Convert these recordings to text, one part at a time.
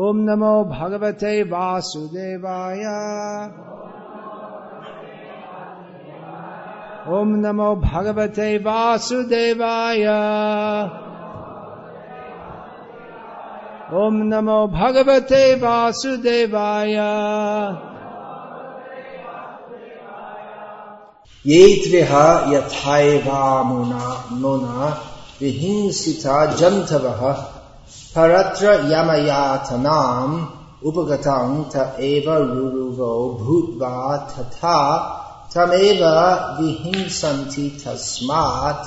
ओम नमो भगवते वासुदेवाय। ओम नमो भगवते वासुदेवाय। ओम नमो भगवते वासुदेवाय। येत्रेह यथाएवामुना नुना विहिंसिता जंथव yamayatanam upagatang ta eva ruruvo bhutva tatha tameva vihinsanti tasmat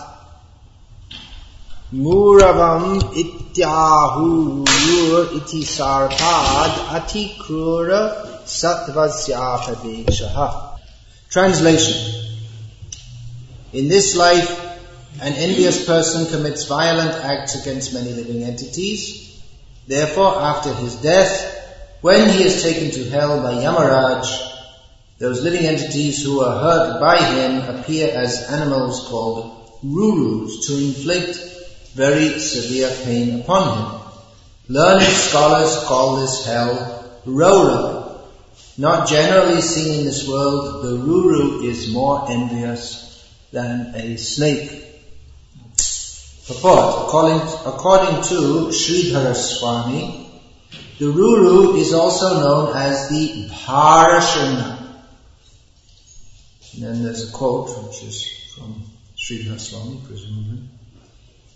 muravam ityahur iti sarpad atikrura satvasyapadeshaha Translation in this life, an envious person commits violent acts against many living entities. Therefore, after his death, when he is taken to hell by Yamaraj, those living entities who are hurt by him appear as animals called rurus to inflict very severe pain upon him. Learned scholars call this hell Rora. Not generally seen in this world, the Ruru is more envious than a snake. Purport, according, according to Sridhara Swami, the Ruru is also known as the Bharashana. And then there's a quote which is from Sridhara Swami, presumably.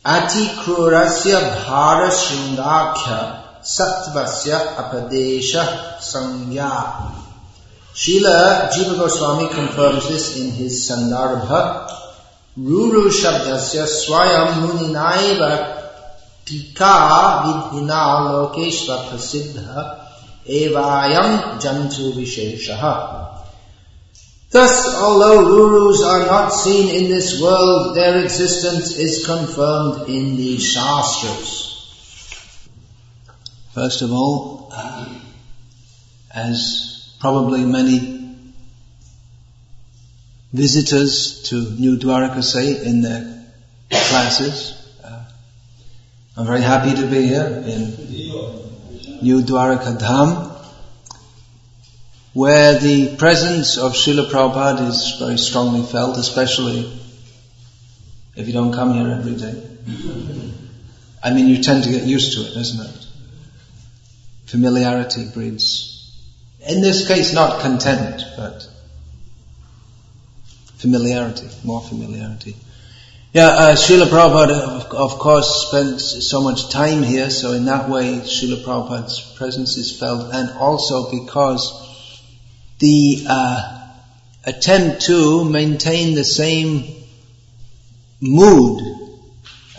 Ati krurasya bharashringakhya sattvasya apadesha sangya Srila Jiva Goswami confirms this in his Sandarbha. Ruru Shabdasya Swayam Muninaiva Tika Vidhina Lokeshva Prasiddha Evayam Jantu Visheshaha. Thus, although Rurus are not seen in this world, their existence is confirmed in the Shastras. First of all, uh, as probably many visitors to New Dwarka say in their classes. Uh, I'm very happy to be here in New Dwarka Dham, where the presence of Srila Prabhupada is very strongly felt, especially if you don't come here every day. I mean, you tend to get used to it, isn't it? Familiarity breeds in this case, not content, but familiarity, more familiarity. Yeah, uh, Srila Prabhupada, of, course, spent so much time here, so in that way, Srila Prabhupada's presence is felt, and also because the uh, attempt to maintain the same mood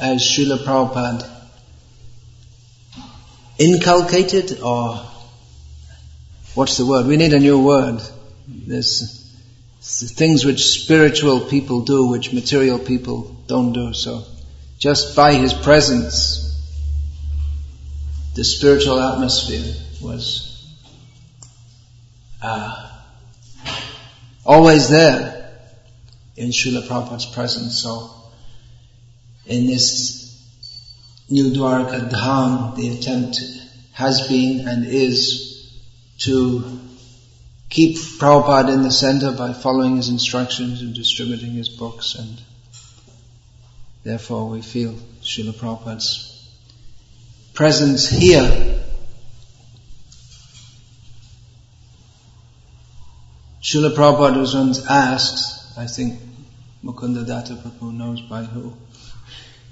as Srila Prabhupada inculcated or what's the word? We need a new word. There's things which spiritual people do, which material people don't do. So, just by his presence, the spiritual atmosphere was uh, always there in Srila Prabhupada's presence. So, in this New Dwarka Dham, the attempt has been and is to keep Prabhupada in the center by following his instructions and distributing his books and therefore we feel Srila Prabhupada's presence here. Srila Prabhupada was once asked, I think Mukunda Datta Prabhu knows by who,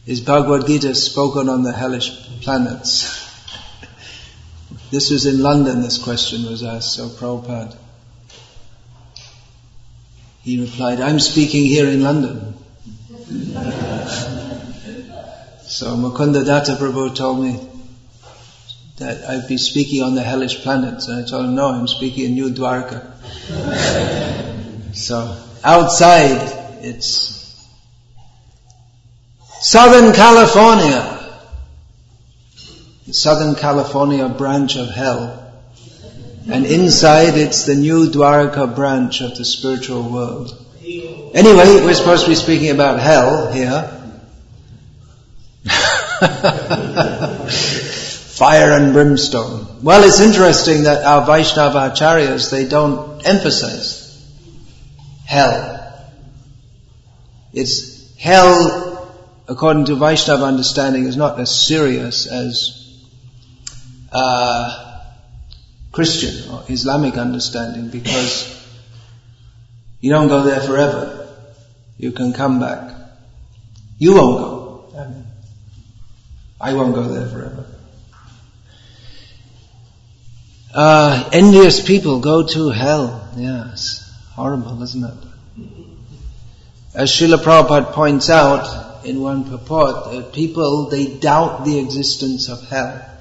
is Bhagavad Gita spoken on the hellish planets? This was in London, this question was asked, so Prabhupada. He replied, I'm speaking here in London. so Mukunda Datta Prabhu told me that I'd be speaking on the hellish planets, and I told him, no, I'm speaking in New Dwarka. so, outside, it's Southern California. The Southern California branch of hell. And inside it's the new Dwarka branch of the spiritual world. Anyway, we're supposed to be speaking about hell here. fire and brimstone. Well, it's interesting that our Vaishnava acharyas, they don't emphasize hell. It's hell, according to Vaishnava understanding, is not as serious as uh, Christian or Islamic understanding because you don't go there forever. You can come back. You won't go. I won't go there forever. Uh, envious people go to hell. Yes. Horrible, isn't it? As Srila Prabhupada points out in one purport, people, they doubt the existence of hell.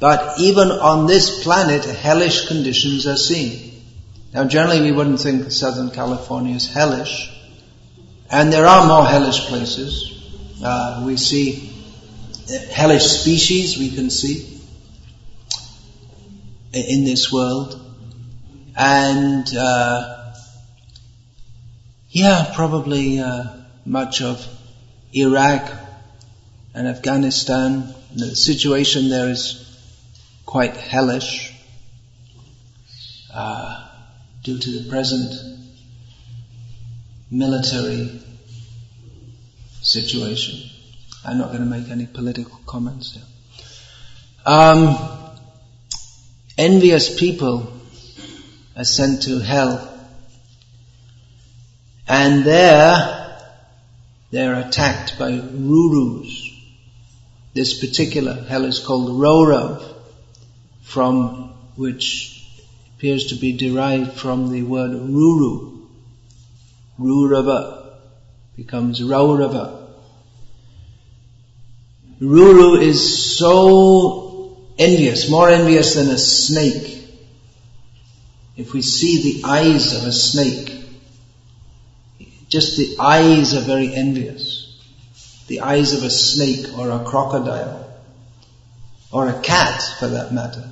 But even on this planet, hellish conditions are seen. Now generally we wouldn't think Southern California is hellish. And there are more hellish places. Uh, we see hellish species we can see in this world. And, uh, yeah, probably, uh, much of Iraq and Afghanistan. The situation there is quite hellish, uh, due to the present military situation. I'm not going to make any political comments here. Um, envious people are sent to hell. And there, they're attacked by Rurus. This particular hell is called Raurava, from which appears to be derived from the word Ruru. Rurava becomes Raurava. Ruru is so envious, more envious than a snake if we see the eyes of a snake, just the eyes are very envious. The eyes of a snake or a crocodile or a cat for that matter.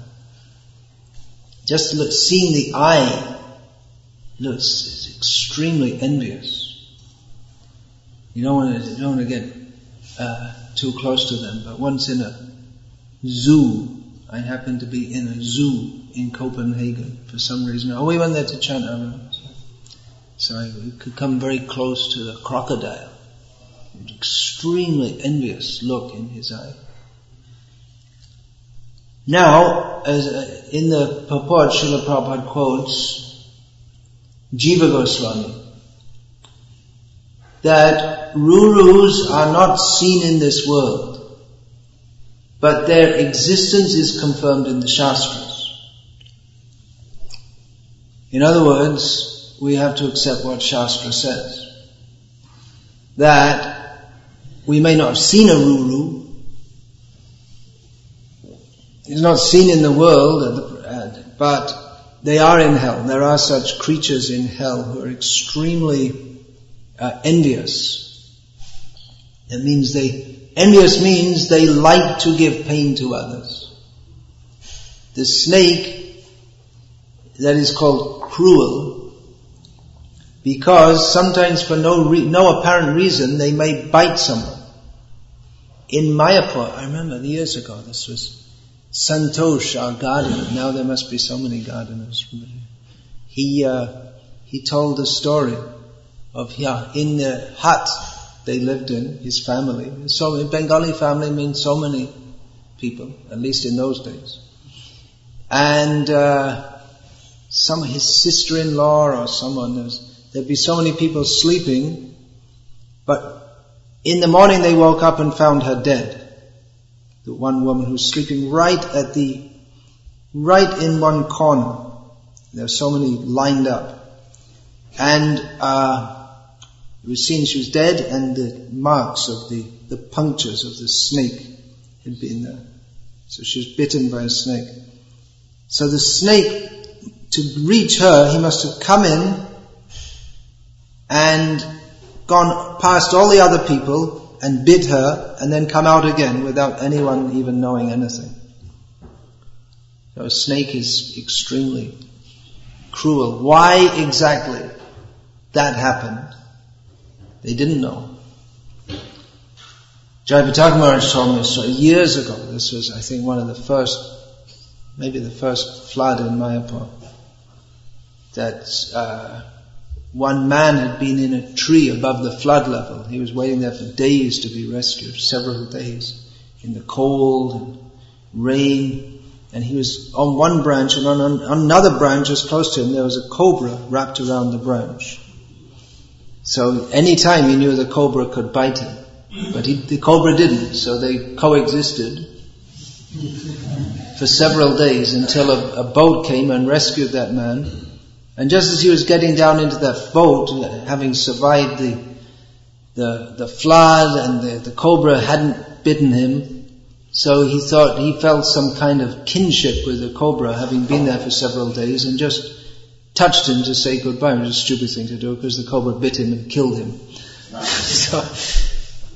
Just look, seeing the eye looks is extremely envious. You don't want to, don't want to get uh, too close to them, but once in a zoo, I happened to be in a zoo in Copenhagen for some reason. Oh, we went there to chant So I could come very close to the crocodile. Extremely envious look in his eye. Now, as uh, in the purport, Srila Prabhupada quotes Jiva Goswami that Rurus are not seen in this world but their existence is confirmed in the Shastras. In other words, we have to accept what Shastra says. That we may not have seen a Ruru, he's not seen in the world, but they are in hell. There are such creatures in hell who are extremely uh, envious. It means they Envious means they like to give pain to others. The snake that is called cruel because sometimes for no re- no apparent reason they may bite someone. In Mayapur, I remember years ago, this was Santosh, our gardener. Now there must be so many gardeners. He uh, he told the story of yeah in the hut they lived in, his family. So Bengali family means so many people, at least in those days. And uh, some his sister-in-law or someone, there'd be so many people sleeping, but in the morning they woke up and found her dead. The one woman who's sleeping right at the, right in one corner. There are so many lined up. And uh, it was seen she was dead and the marks of the, the punctures of the snake had been there. So she was bitten by a snake. So the snake, to reach her, he must have come in and gone past all the other people and bid her and then come out again without anyone even knowing anything. So a snake is extremely cruel. Why exactly that happened? They didn't know. Jayapataka Maharaj told me so years ago, this was I think one of the first, maybe the first flood in Mayapur, that uh, one man had been in a tree above the flood level. He was waiting there for days to be rescued, several days, in the cold and rain. And he was on one branch, and on, another branch just close to him, there was a cobra wrapped around the branch. So any time he knew the cobra could bite him. But he, the cobra didn't, so they coexisted for several days until a, a, boat came and rescued that man. And just as he was getting down into that boat, uh, having survived the, the, the flood and the, the cobra hadn't bitten him, so he thought he felt some kind of kinship with the cobra, having been there for several days, and just touched him to say goodbye. It was a stupid thing to do because the cobra bit him and killed him. so,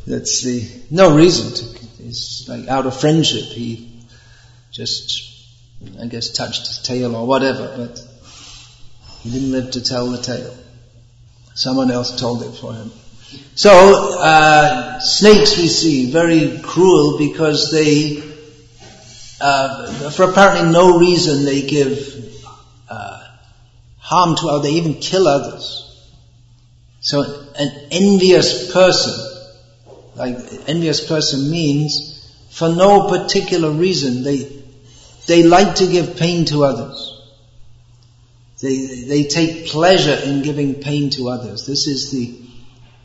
that's the, no reason to, it's like out of friendship, he just, I guess, touched his tail or whatever, but he didn't live to tell the tale. Someone else told it for him. So, uh, snakes we see, very cruel because they, uh, for apparently no reason, they give uh, harm to others, they even kill others. So, an envious person like envious person means for no particular reason. They, they like to give pain to others. They, they take pleasure in giving pain to others. This is the,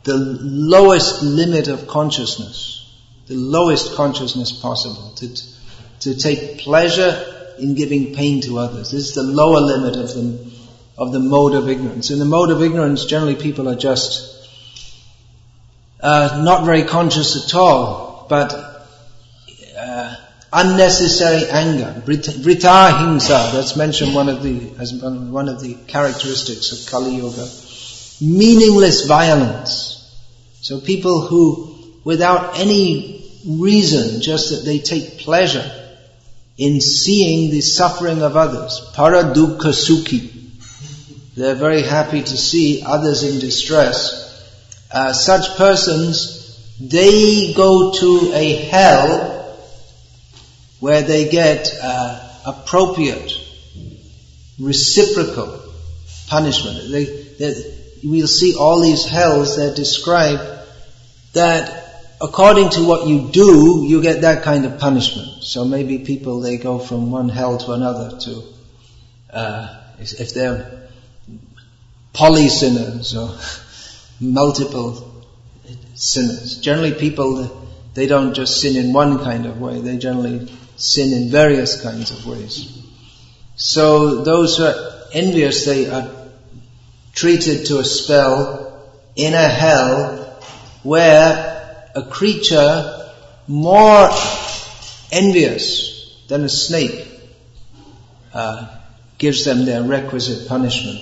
the lowest limit of consciousness. The lowest consciousness possible. To, to take pleasure in giving pain to others. This is the lower limit of the, of the mode of ignorance. In the mode of ignorance, generally people are just uh, not very conscious at all, but unnecessary anger, vrita hingsa, that's mentioned one of the, as one of the characteristics of Kali Yuga, Meaningless violence. So people who, without any reason, just that they take pleasure in seeing the suffering of others, paradukha sukhi. They're very happy to see others in distress uh, such persons, they go to a hell where they get uh, appropriate, reciprocal punishment. They, they, we'll see all these hells that describe that according to what you do, you get that kind of punishment. So maybe people, they go from one hell to another to, uh, if they're poly sinners or multiple sinners. Generally people, they don't just sin in one kind of way, they generally sin in various kinds of ways. So those who are envious, they are treated to a spell in a hell where a creature more envious than a snake uh, gives them their requisite punishment.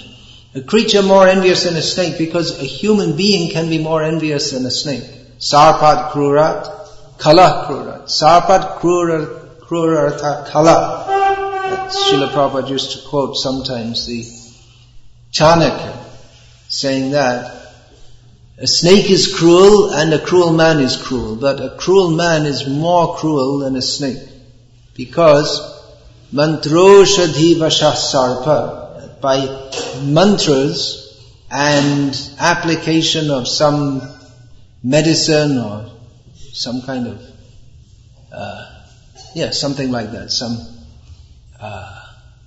A creature more envious than a snake because a human being can be more envious than a snake. Sarpat krurat, kala krurat. Sarpat krurat, kala. That Srila Prabhupada used to quote sometimes the Chanakya saying that a snake is cruel and a cruel man is cruel, but a cruel man is more cruel than a snake because mantro shadhi vashah sarpa by mantras and application of some medicine or some kind of, uh, yeah, something like that, some uh,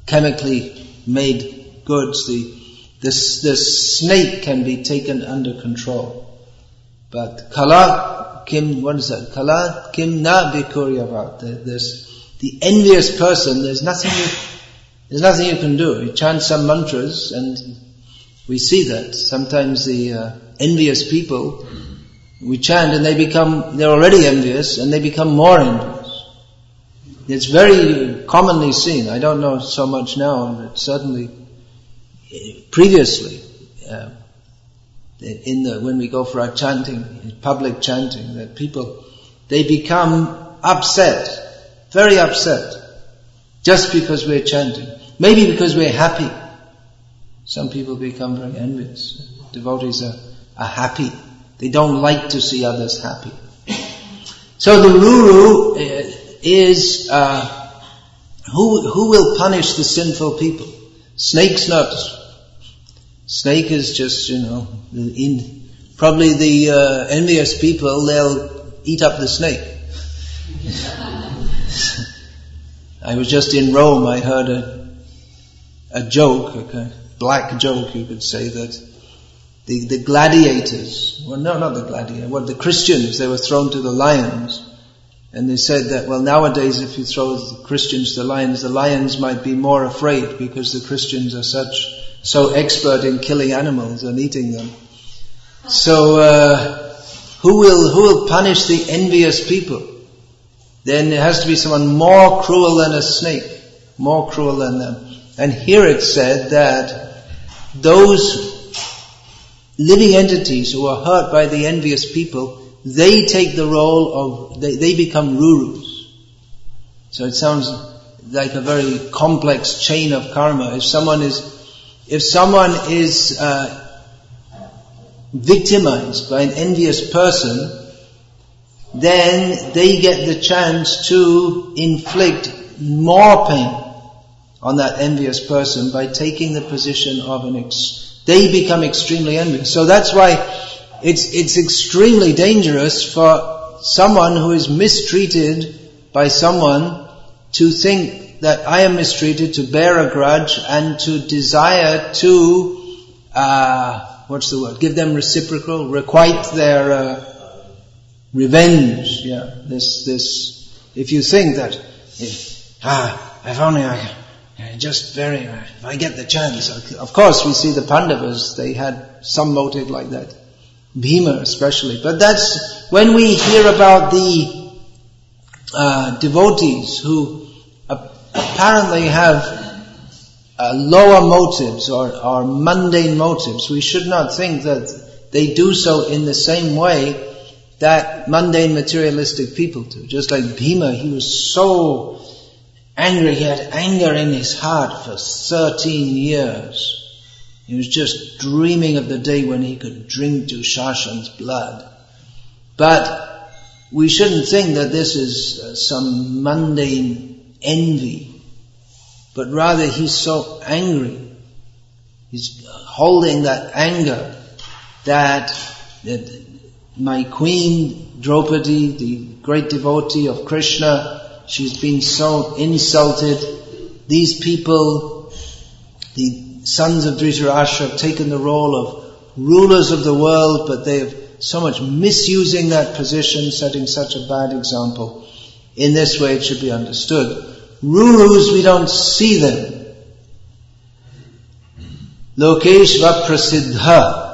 chemically made goods, the, the, the snake can be taken under control. But kala kim, what is that? Kala kim na bikuryavat. There's the envious person, there's nothing you, there's nothing you can do. You chant some mantras and we see that. Sometimes the uh, envious people, we chant and they become, they're already envious and they become more envious. It's very commonly seen. I don't know so much now, but certainly previously, uh, in the, when we go for our chanting, public chanting, that people, they become upset, very upset, just because we're chanting. Maybe because we're happy. Some people become very envious. Devotees are, are happy. They don't like to see others happy. So the Ruru uh, is uh, who who will punish the sinful people? Snake's not. Snake is just you know in probably the uh, envious people they'll eat up the snake. I was just in Rome. I heard a a joke, a kind of black joke, you could say that the, the gladiators, well, no, not the gladiators, well, the Christians, they were thrown to the lions. And they said that, well, nowadays if you throw the Christians to the lions, the lions might be more afraid because the Christians are such, so expert in killing animals and eating them. So, uh, who will, who will punish the envious people? Then it has to be someone more cruel than a snake, more cruel than them. And here it said that those living entities who are hurt by the envious people, they take the role of, they, they become rurus. So it sounds like a very complex chain of karma. If someone is, if someone is uh, victimized by an envious person, then they get the chance to inflict more pain on that envious person by taking the position of an ex- they become extremely envious. So that's why it's, it's extremely dangerous for someone who is mistreated by someone to think that I am mistreated, to bear a grudge, and to desire to, uh, what's the word? Give them reciprocal, requite their uh, revenge. Yeah, this, this. If you think that, if, ah, if only I just very, if I get the chance. Of course, we see the Pandavas, they had some motive like that. Bhima especially. But that's when we hear about the uh, devotees who apparently have uh, lower motives or, or mundane motives, we should not think that they do so in the same way that mundane materialistic people do. Just like Bhima, he was so angry. He had anger in his heart for 13 years. He was just dreaming of the day when he could drink Dushashan's blood. But we shouldn't think that this is uh, some mundane envy, but rather he's so angry. He's holding that anger that, that my queen Draupadi, the great devotee of Krishna, She's been so insulted. These people, the sons of Dhritarashtra have taken the role of rulers of the world, but they have so much misusing that position, setting such a bad example. In this way it should be understood. Rurus, we don't see them. Lokesh Prasiddha.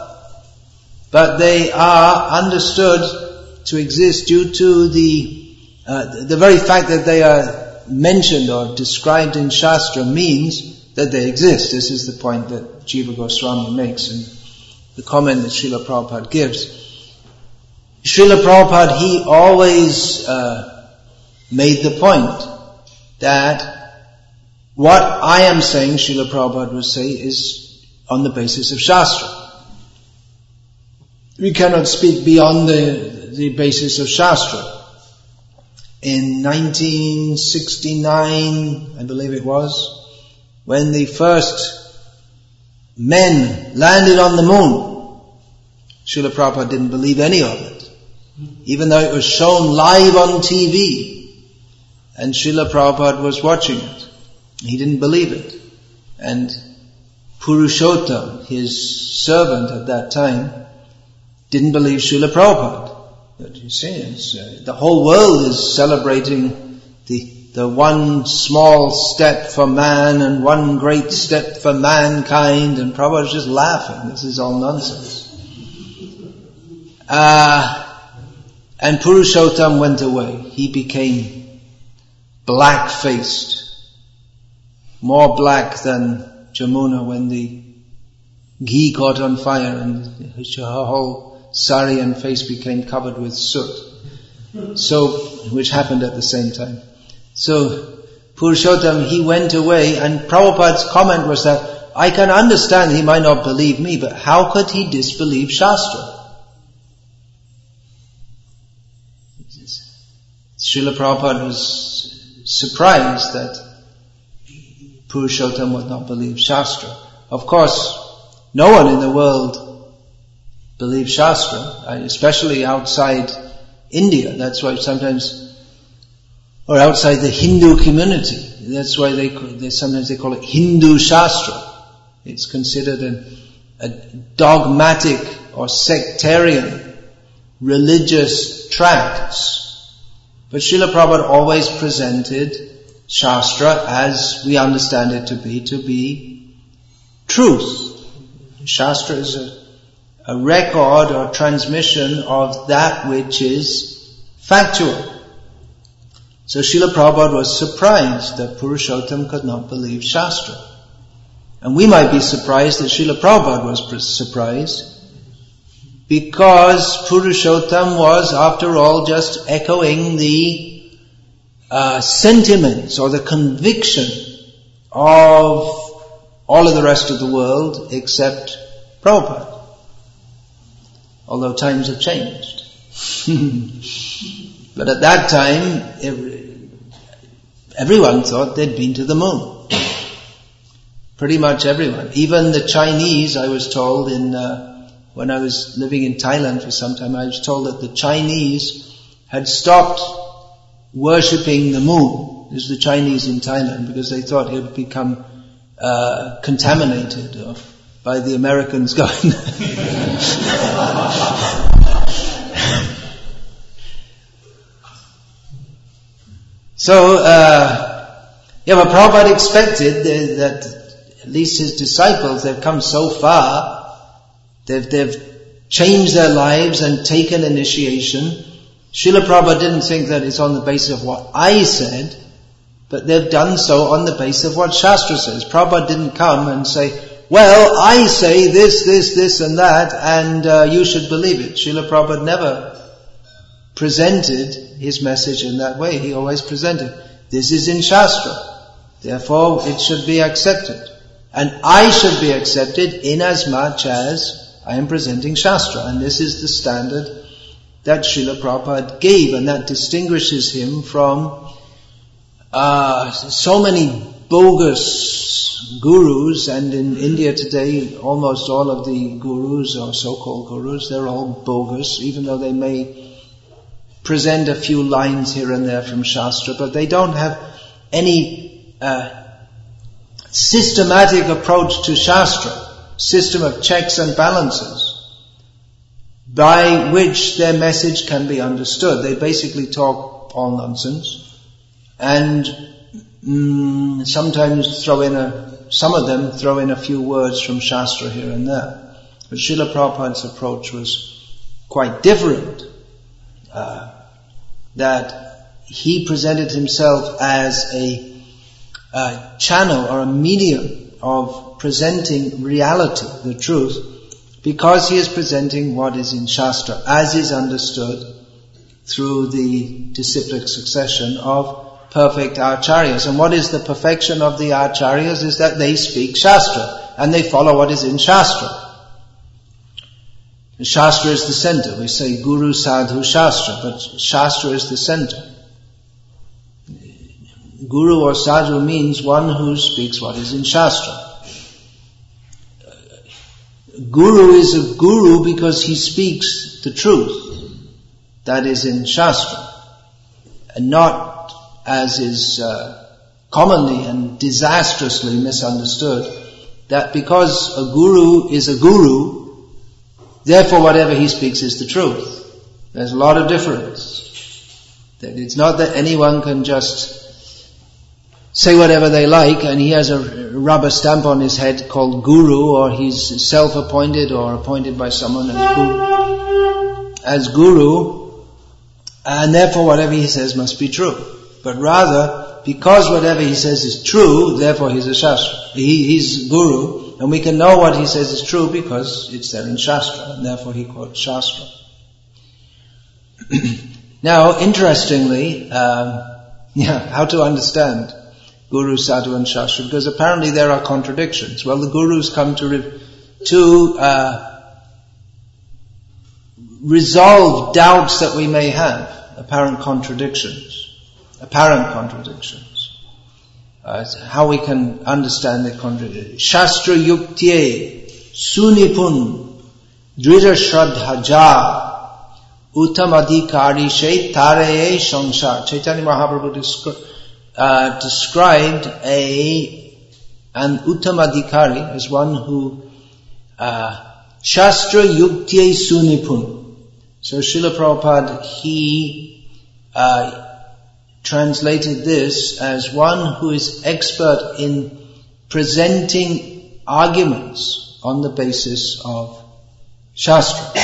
But they are understood to exist due to the uh, the very fact that they are mentioned or described in Shastra means that they exist. This is the point that Jiva Goswami makes in the comment that Srila Prabhupada gives. Srila Prabhupada, he always uh, made the point that what I am saying, Srila Prabhupada would say, is on the basis of Shastra. We cannot speak beyond the, the basis of Shastra in 1969, I believe it was, when the first men landed on the moon. Srila Prabhupada didn't believe any of it. Even though it was shown live on TV. And Srila Prabhupada was watching it. He didn't believe it. And Purushottam, his servant at that time, didn't believe Srila Prabhupada. But you see, uh, the whole world is celebrating the, the one small step for man and one great step for mankind, and Prabhupada's just laughing. This is all nonsense. Uh, and Purushottam went away. He became black-faced. More black than Jamuna when the ghee caught on fire and her whole sari and face became covered with soot. So, which happened at the same time. So, Purushottam, he went away and Prabhupada's comment was that, I can understand he might not believe me, but how could he disbelieve Shastra? Srila Prabhupada was surprised that Purushottam would not believe Shastra. Of course, no one in the world believes Shastra, uh, especially outside India. That's why sometimes, or outside the Hindu community. That's why they, they sometimes they call it Hindu Shastra. It's considered an, a dogmatic or sectarian religious tracts. But Srila Prabhupada always presented Shastra as we understand it to be, to be truth. Shastra is a, a record or transmission of that which is factual. So Srila Prabhupada was surprised that Purushottam could not believe Shastra. And we might be surprised that Srila Prabhupada was surprised because Purushottam was, after all, just echoing the uh, sentiments or the conviction of all of the rest of the world except Prabhupada. Although times have changed. but at that time, everyone thought they'd been to the moon. Pretty much everyone. Even the Chinese, I was told in uh, when I was living in Thailand for some time, I was told that the Chinese had stopped worshipping the moon. This is the Chinese in Thailand because they thought it would become uh, contaminated by the Americans going. So, uh, yeah, but Prabhupada expected that at least his disciples, they've come so far They've, they've changed their lives and taken initiation. Srila Prabhupada didn't think that it's on the basis of what I said, but they've done so on the basis of what Shastra says. Prabhupada didn't come and say, well, I say this, this, this and that, and uh, you should believe it. Srila Prabhupada never presented his message in that way. He always presented, this is in Shastra. Therefore, it should be accepted. And I should be accepted in as much as I am presenting Shastra, and this is the standard that Srila Prabhupada gave, and that distinguishes him from uh, so many bogus gurus, and in India today, almost all of the gurus or so-called gurus, they're all bogus, even though they may present a few lines here and there from Shastra, but they don't have any uh, systematic approach to Shastra system of checks and balances by which their message can be understood. They basically talk all nonsense and mm, sometimes throw in a, some of them throw in a few words from Shastra here and there. But Srila Prabhupada's approach was quite different. Uh, that he presented himself as a, a channel or a medium of presenting reality, the truth, because he is presenting what is in Shastra, as is understood through the disciplic succession of perfect acharyas. And what is the perfection of the acharyas is that they speak Shastra, and they follow what is in Shastra. Shastra is the center. We say Guru Sadhu Shastra, but Shastra is the center. Guru or Sadhu means one who speaks what is in Shastra. Guru is a guru because he speaks the truth that is in Shastra and not as is uh, commonly and disastrously misunderstood that because a guru is a guru, therefore whatever he speaks is the truth. There's a lot of difference. It's not that anyone can just say whatever they like and he has a rubber stamp on his head called guru or he's self-appointed or appointed by someone as guru, as guru and therefore whatever he says must be true. But rather, because whatever he says is true, therefore he's a Shastra. He, he's guru and we can know what he says is true because it's there in Shastra and therefore he quotes Shastra. now, interestingly, um, yeah, how to understand Guru, Sadhu and Shastra, because apparently there are contradictions. Well, the Gurus come to, re- to uh, resolve doubts that we may have. apparent contradictions. Apparent contradictions. Uh, how we can understand the contradiction. Shastra sunipun drita shraddhaja uttamadikari she taraye samsar. Chaitanya Mahaprabhu descri- uh, described a an uttamadikari as one who uh, Shastra Sunipun. So Srila Prabhupada, he uh, translated this as one who is expert in presenting arguments on the basis of Shastra.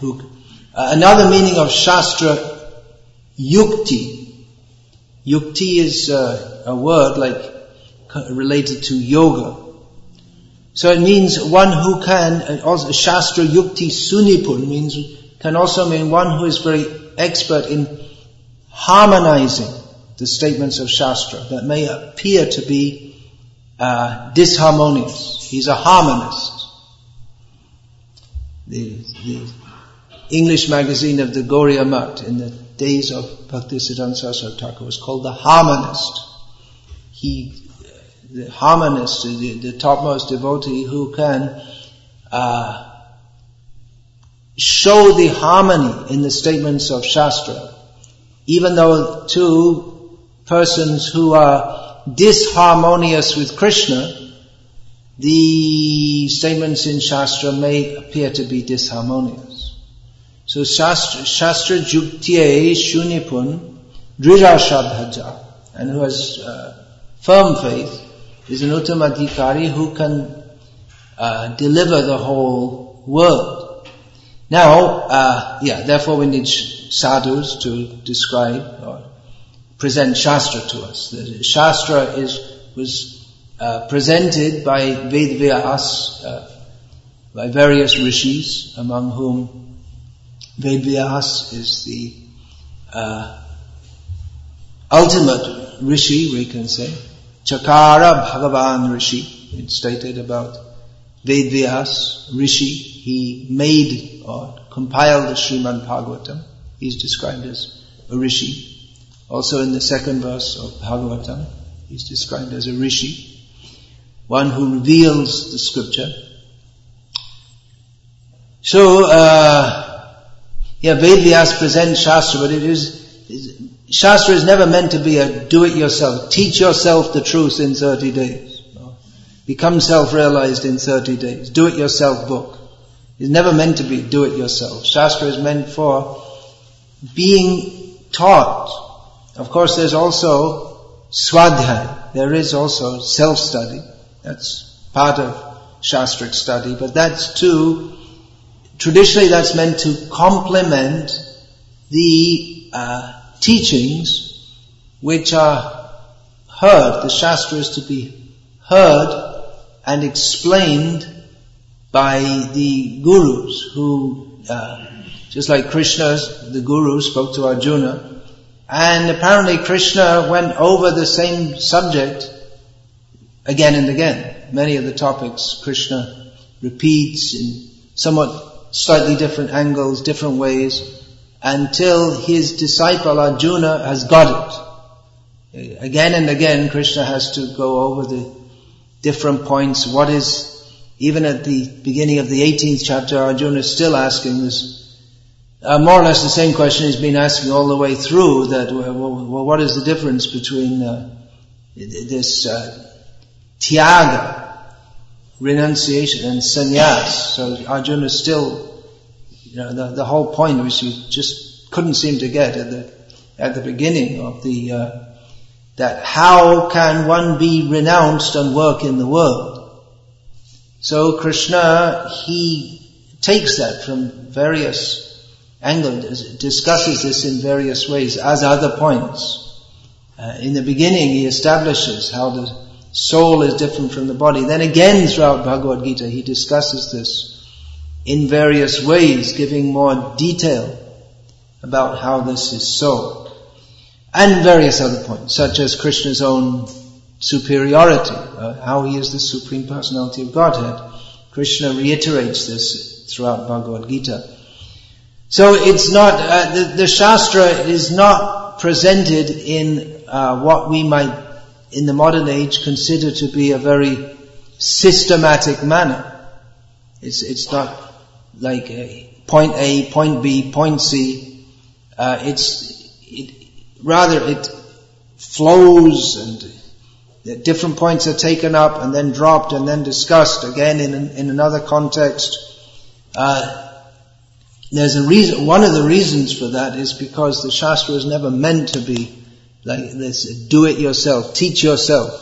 Who, uh, another meaning of Shastra, Yukti. Yukti is uh, a word like related to yoga. So it means one who can, also Shastra Yukti Sunipun means, can also mean one who is very expert in harmonizing the statements of Shastra that may appear to be uh, disharmonious. He's a harmonist. The, the, English magazine of the Gaudiya Math in the days of Bhaktisiddhanta Saraswati was called the Harmonist. He the harmonist, the, the topmost devotee who can uh, show the harmony in the statements of Shastra, even though two persons who are disharmonious with Krishna, the statements in Shastra may appear to be disharmonious. So Shastra, Shastra Shunipun Drira Shabhaja, and who has uh, firm faith, is an Uttamadikari who can uh, deliver the whole world. Now, uh, yeah, therefore we need sadhus to describe or present Shastra to us. The Shastra is, was uh, presented by Vedvyas, uh, by various rishis, among whom Vedvyas is the uh, ultimate rishi, we can say. Chakara Bhagavan Rishi, it's stated about Vedvyas Rishi, he made or compiled the Srimad Bhagavatam. He's described as a Rishi. Also in the second verse of Bhagavatam, he's described as a Rishi, one who reveals the scripture. So, uh, yeah, Vedvyas presents Shastra, but it is, Shastra is never meant to be a do it yourself. Teach yourself the truth in 30 days. Become self-realized in 30 days. Do it yourself book. It's never meant to be do it yourself. Shastra is meant for being taught. Of course there's also swadhyay. There is also self-study. That's part of Shastric study, but that's too, traditionally that's meant to complement the uh, teachings which are heard, the Shastra is to be heard and explained by the gurus who, uh, just like Krishna, the guru spoke to Arjuna, and apparently Krishna went over the same subject again and again. Many of the topics Krishna repeats in somewhat slightly different angles, different ways, until his disciple Arjuna has got it. Again and again, Krishna has to go over the different points. What is, even at the beginning of the 18th chapter, Arjuna is still asking this, uh, more or less the same question he's been asking all the way through, that, well, what is the difference between uh, this uh, renunciation, and sannyas? So Arjuna still you know, the, the whole point which you just couldn't seem to get at the, at the beginning of the, uh, that how can one be renounced and work in the world? So Krishna, he takes that from various angles, discusses this in various ways as other points. Uh, in the beginning, he establishes how the soul is different from the body. Then again, throughout Bhagavad Gita, he discusses this in various ways, giving more detail about how this is so. And various other points, such as Krishna's own superiority, uh, how he is the Supreme Personality of Godhead. Krishna reiterates this throughout Bhagavad Gita. So it's not, uh, the, the, Shastra is not presented in uh, what we might, in the modern age, consider to be a very systematic manner. It's, it's not like a point A, point B, point C. Uh, it's, it, rather it flows and different points are taken up and then dropped and then discussed again in, in another context. Uh, there's a reason, one of the reasons for that is because the Shastra is never meant to be like this, do it yourself, teach yourself.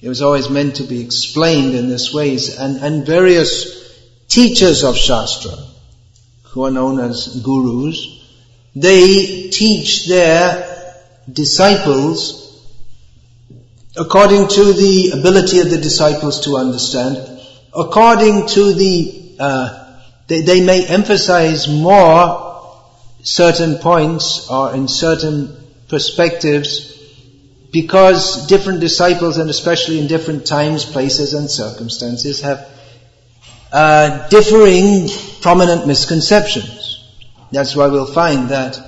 It was always meant to be explained in this ways and, and various teachers of Shastra, who are known as gurus, they teach their disciples according to the ability of the disciples to understand, according to the uh, they, they may emphasize more certain points or in certain perspectives because different disciples and especially in different times, places and circumstances have uh, differing prominent misconceptions. That's why we'll find that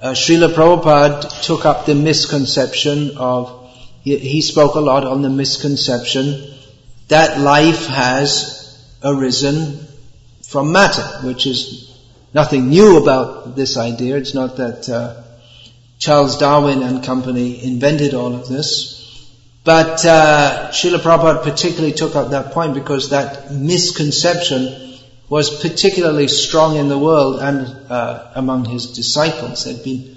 uh, Srila Prabhupada took up the misconception of, he, he spoke a lot on the misconception that life has arisen from matter, which is nothing new about this idea. It's not that uh, Charles Darwin and company invented all of this. But uh, Srila Prabhupada particularly took up that point because that misconception was particularly strong in the world and uh, among his disciples. Had been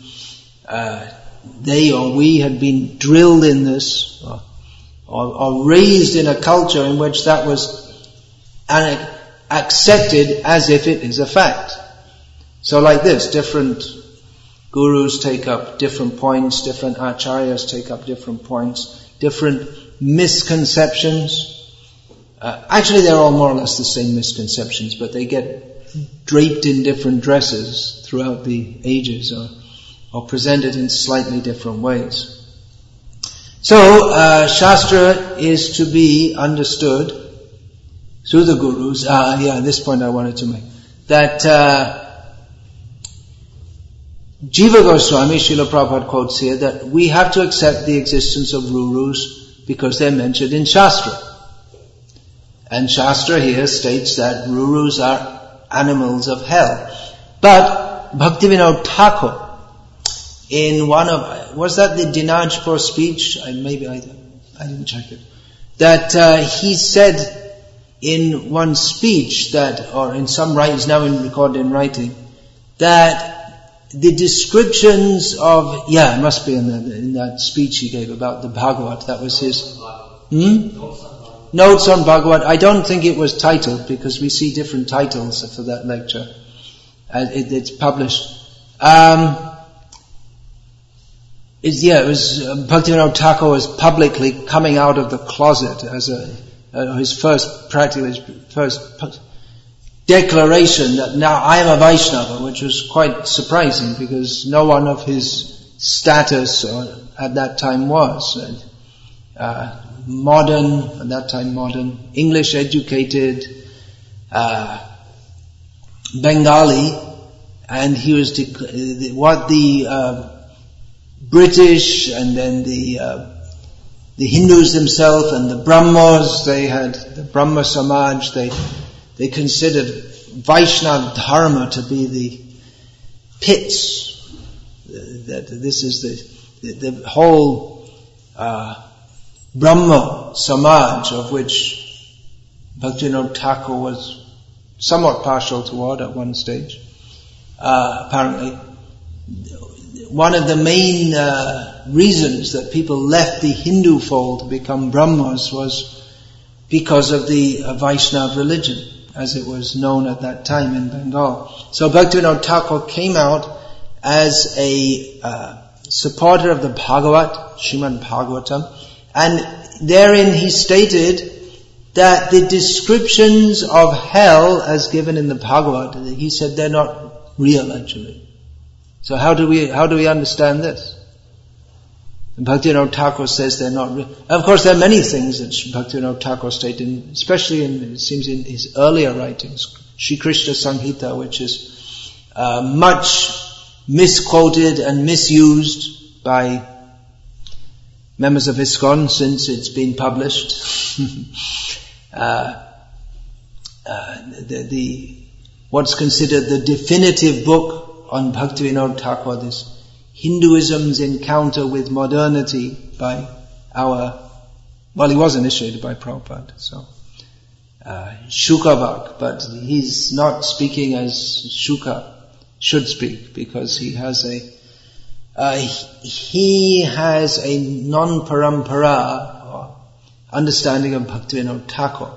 uh, they or we had been drilled in this or, or, or, raised in a culture in which that was accepted as if it is a fact. So like this, different gurus take up different points, different acharyas take up different points, different misconceptions. Uh, actually, they're all more or less the same misconceptions, but they get draped in different dresses throughout the ages or, or presented in slightly different ways. So, uh, Shastra is to be understood through the gurus, uh, yeah, this point I wanted to make, that uh, Jiva Goswami, Srila Prabhupada quotes here, that we have to accept the existence of Rurus because they're mentioned in Shastra. And Shastra here states that Rurus are animals of hell. But Bhaktivinoda Thakur, in one of, was that the Dinajpur speech? I, maybe I, I didn't check it. That uh, he said in one speech that, or in some writings, now in recorded in writing, that the descriptions of, yeah, it must be in, the, in that speech he gave about the Bhagavat, that was his, hmm? Notes on Bhagavat. I don't think it was titled because we see different titles for that lecture. Uh, it, it's published. Um, it's, yeah, it was uh, Bhaktivinoda Thakur was publicly coming out of the closet as a uh, his first practically his first declaration that now I am a Vaishnava, which was quite surprising because no one of his status at that time was. Uh, modern, at that time modern, English educated, uh, Bengali, and he was what the uh, British and then the uh, the Hindus themselves and the Brahmas, they had the Brahma Samaj, they, they considered Vaishnava Dharma to be the pits. That this is the, the, the whole uh, Brahma Samaj of which Bhaktivinoda Thakur was somewhat partial toward at one stage, uh, apparently one of the main uh, reasons that people left the Hindu fold to become Brahmas was because of the uh, Vaishnav religion, as it was known at that time in Bengal. So Bhaktivinoda Thakur came out as a uh, supporter of the Bhagavat, Shrimad Bhagavatam, and therein he stated that the descriptions of hell as given in the Bhagavat, he said they're not real actually. So how do we, how do we understand this? And Bhaktivinoda Thakur says they're not real. Of course, there are many things that Bhaktivinoda Thakur stated, especially in, it seems in his earlier writings, Sri Krishna Samhita, which is uh, much misquoted and misused by members of ISKCON since it's been published. uh, uh, the, the, what's considered the definitive book on Bhaktivinoda Thakur, this Hinduism's encounter with modernity by our, well, he was initiated by Prabhupada, so, uh, Shukavak, but he's not speaking as Shuka should speak because he has a, uh, he has a non-parampara understanding of Bhaktivinoda Thakur.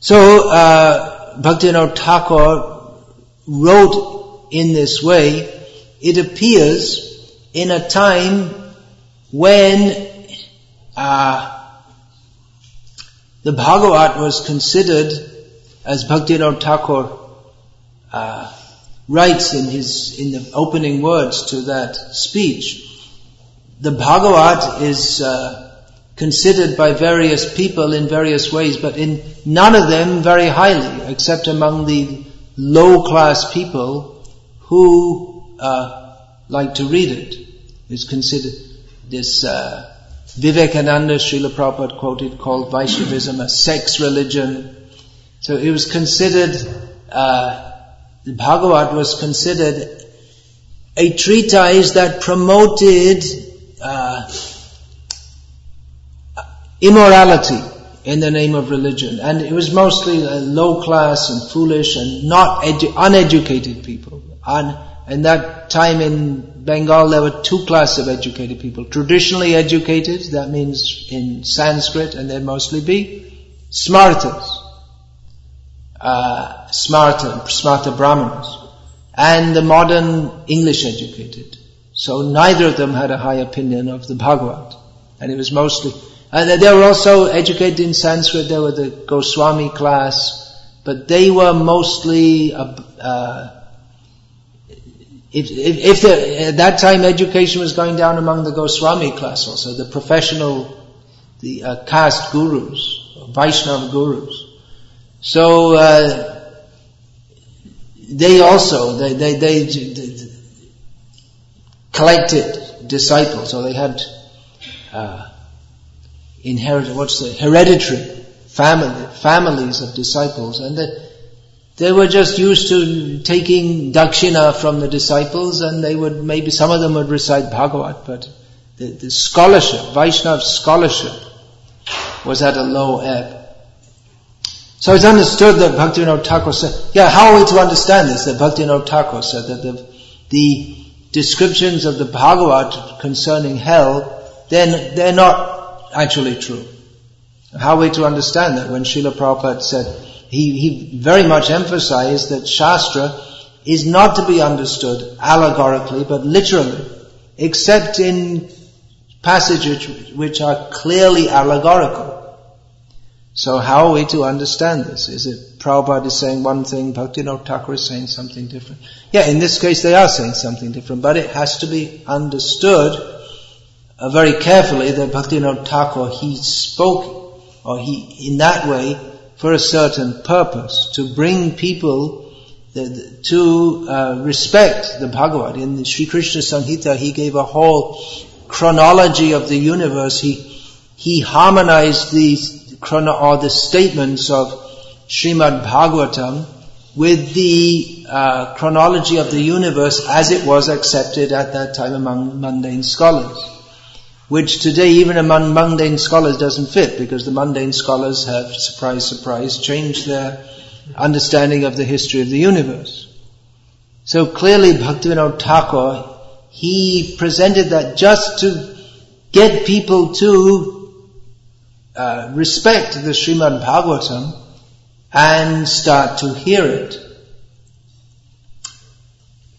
So, uh, Bhaktivinoda Thakur wrote in this way, it appears in a time when uh, the Bhagavat was considered, as Bhaktivinoda Thakur uh, writes in his in the opening words to that speech, the Bhagavat is uh, considered by various people in various ways, but in none of them very highly, except among the low class people who uh, like to read it. Is considered this uh, Vivekananda Srila Prabhupada quoted called Vaishnavism a sex religion. So it was considered uh, the Bhagavat was considered a treatise that promoted uh, immorality in the name of religion. And it was mostly low class and foolish and not edu- uneducated people. And in that time in Bengal, there were two classes of educated people. Traditionally educated, that means in Sanskrit, and they'd mostly be smartas uh, smarta, and the modern English educated. So neither of them had a high opinion of the Bhagavad. And it was mostly, and they were also educated in Sanskrit, they were the Goswami class, but they were mostly, uh, uh, if, if, if the, at that time education was going down among the Goswami class also, the professional, the uh, caste gurus, Vaishnava gurus. So uh, they also they, they, they, they, collected disciples, or they had uh, inherited what's the hereditary family families of disciples, and they, they were just used to taking dakshina from the disciples, and they would maybe some of them would recite Bhagavat, but the, the scholarship, Vaishnav scholarship, was at a low ebb. So it's understood that Bhaktivinoda Thakur said, yeah, how are we to understand this? That Bhaktivinoda Thakur said that the, the descriptions of the Bhagavat concerning hell, then they're not actually true. How are we to understand that when Srila Prabhupada said, he, he very much emphasized that Shastra is not to be understood allegorically, but literally, except in passages which are clearly allegorical. So how are we to understand this? Is it Prabhupada is saying one thing, Bhaktivinoda Thakur is saying something different? Yeah, in this case they are saying something different, but it has to be understood uh, very carefully that Bhaktivinoda Thakur, he spoke, or he, in that way, for a certain purpose, to bring people to uh, respect the Bhagavad. In the Sri Krishna Samhita, he gave a whole chronology of the universe. He, he harmonized these chrono, or the statements of Srimad Bhagavatam with the uh, chronology of the universe as it was accepted at that time among mundane scholars. Which today, even among mundane scholars, doesn't fit because the mundane scholars have, surprise, surprise, changed their understanding of the history of the universe. So clearly, Bhaktivinoda Thakur, he presented that just to get people to uh, respect the Srimad Bhagavatam and start to hear it.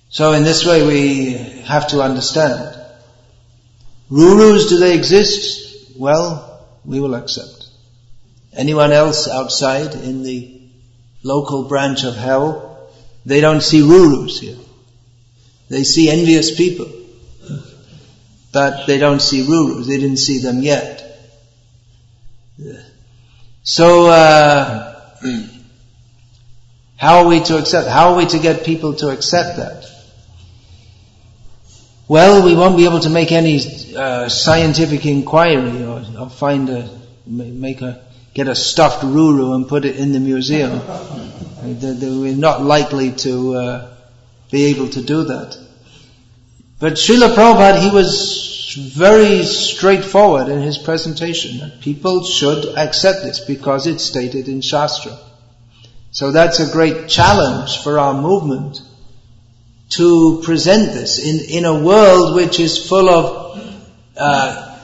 So in this way we have to understand. Rurus, do they exist? Well, we will accept. Anyone else outside in the local branch of hell, they don't see Rurus here. They see envious people. But they don't see Rurus. They didn't see them yet. So, uh, How are we to accept, how are we to get people to accept that? Well, we won't be able to make any uh, scientific inquiry or, or, find a, make a, get a stuffed Ruru and put it in the museum. We're not likely to uh, be able to do that. But Srila Prabhupada, he was very straightforward in his presentation. People should accept this because it's stated in Shastra. So that's a great challenge for our movement to present this in, in a world which is full of uh,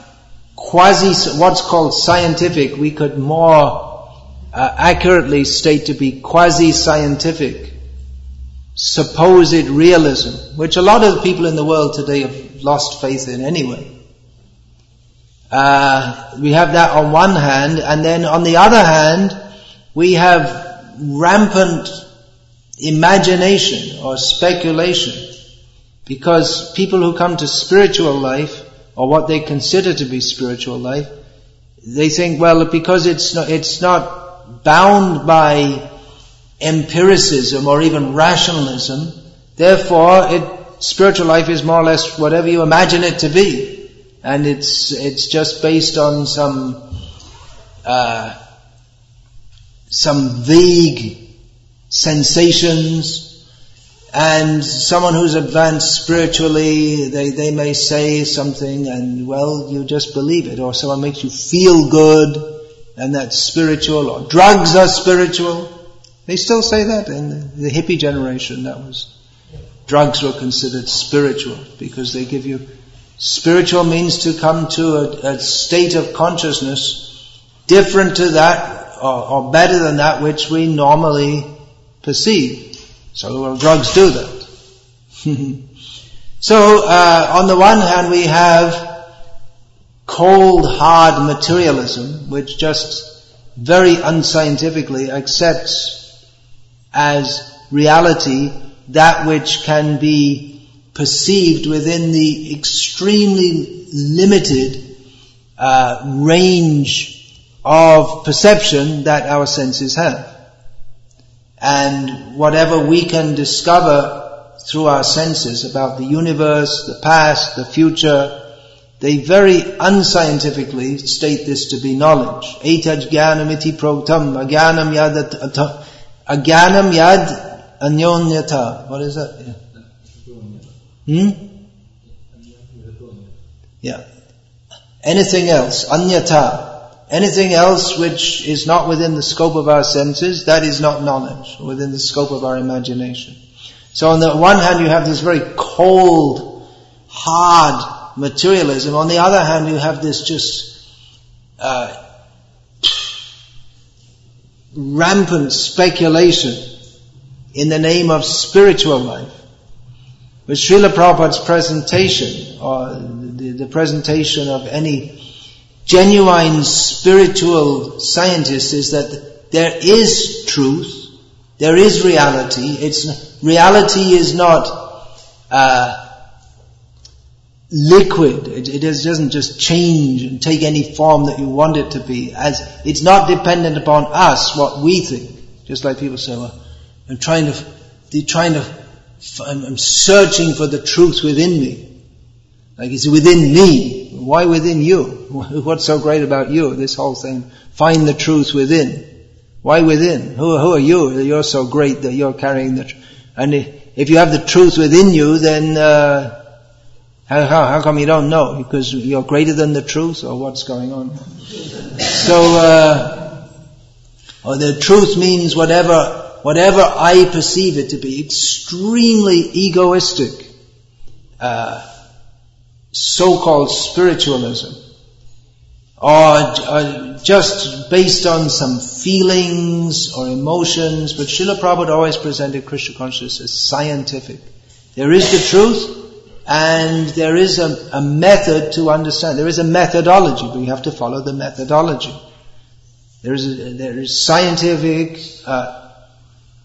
quasi, what's called scientific, we could more uh, accurately state to be quasi-scientific, supposed realism, which a lot of people in the world today have lost faith in anyway. Uh, we have that on one hand, and then on the other hand, we have rampant imagination or speculation. Because people who come to spiritual life, or what they consider to be spiritual life, they think, well, because it's not, it's not bound by empiricism or even rationalism, therefore it, spiritual life is more or less whatever you imagine it to be. And it's, it's just based on some, uh, some vague sensations, and someone who's advanced spiritually, they, they may say something and well, you just believe it, or someone makes you feel good, and that's spiritual, or drugs are spiritual. They still say that in the, the hippie generation, that was, drugs were considered spiritual, because they give you, spiritual means to come to a, a state of consciousness different to that, or, or better than that which we normally perceive. So well, drugs do that. so uh, on the one hand we have cold, hard materialism, which just very unscientifically accepts as reality that which can be perceived within the extremely limited uh, range of perception that our senses have and whatever we can discover through our senses about the universe, the past, the future, they very unscientifically state this to be knowledge. Etaj jnanamiti proktam, agyanam yad, agyanam yad anyonyata. What is that? Yeah. Hmm? Yeah. Anything else, anyata. Anything else which is not within the scope of our senses, that is not knowledge, within the scope of our imagination. So on the one hand you have this very cold, hard materialism. On the other hand you have this just uh, rampant speculation in the name of spiritual life. With Srila Prabhupada's presentation, or the, the presentation of any genuine spiritual scientist is that there is truth, there is reality. It's reality is not uh, liquid. It, it doesn't just change and take any form that you want it to be. As it's not dependent upon us what we think. Just like people say, "Well, I'm trying to, trying to, I'm searching for the truth within me." Like it's within me. Why within you? What's so great about you? This whole thing. Find the truth within. Why within? Who, who are you? You're so great that you're carrying the truth. And if you have the truth within you, then uh, how, how, how, come you don't know? Because you're greater than the truth, or what's going on? So, uh, or the truth means whatever, whatever I perceive it to be, extremely egoistic. Uh, so-called spiritualism, or, just based on some feelings or emotions, but Srila Prabhupada always presented Krishna consciousness as scientific. There is the truth, and there is a, a, method to understand. There is a methodology, but you have to follow the methodology. There is, a, there is scientific uh,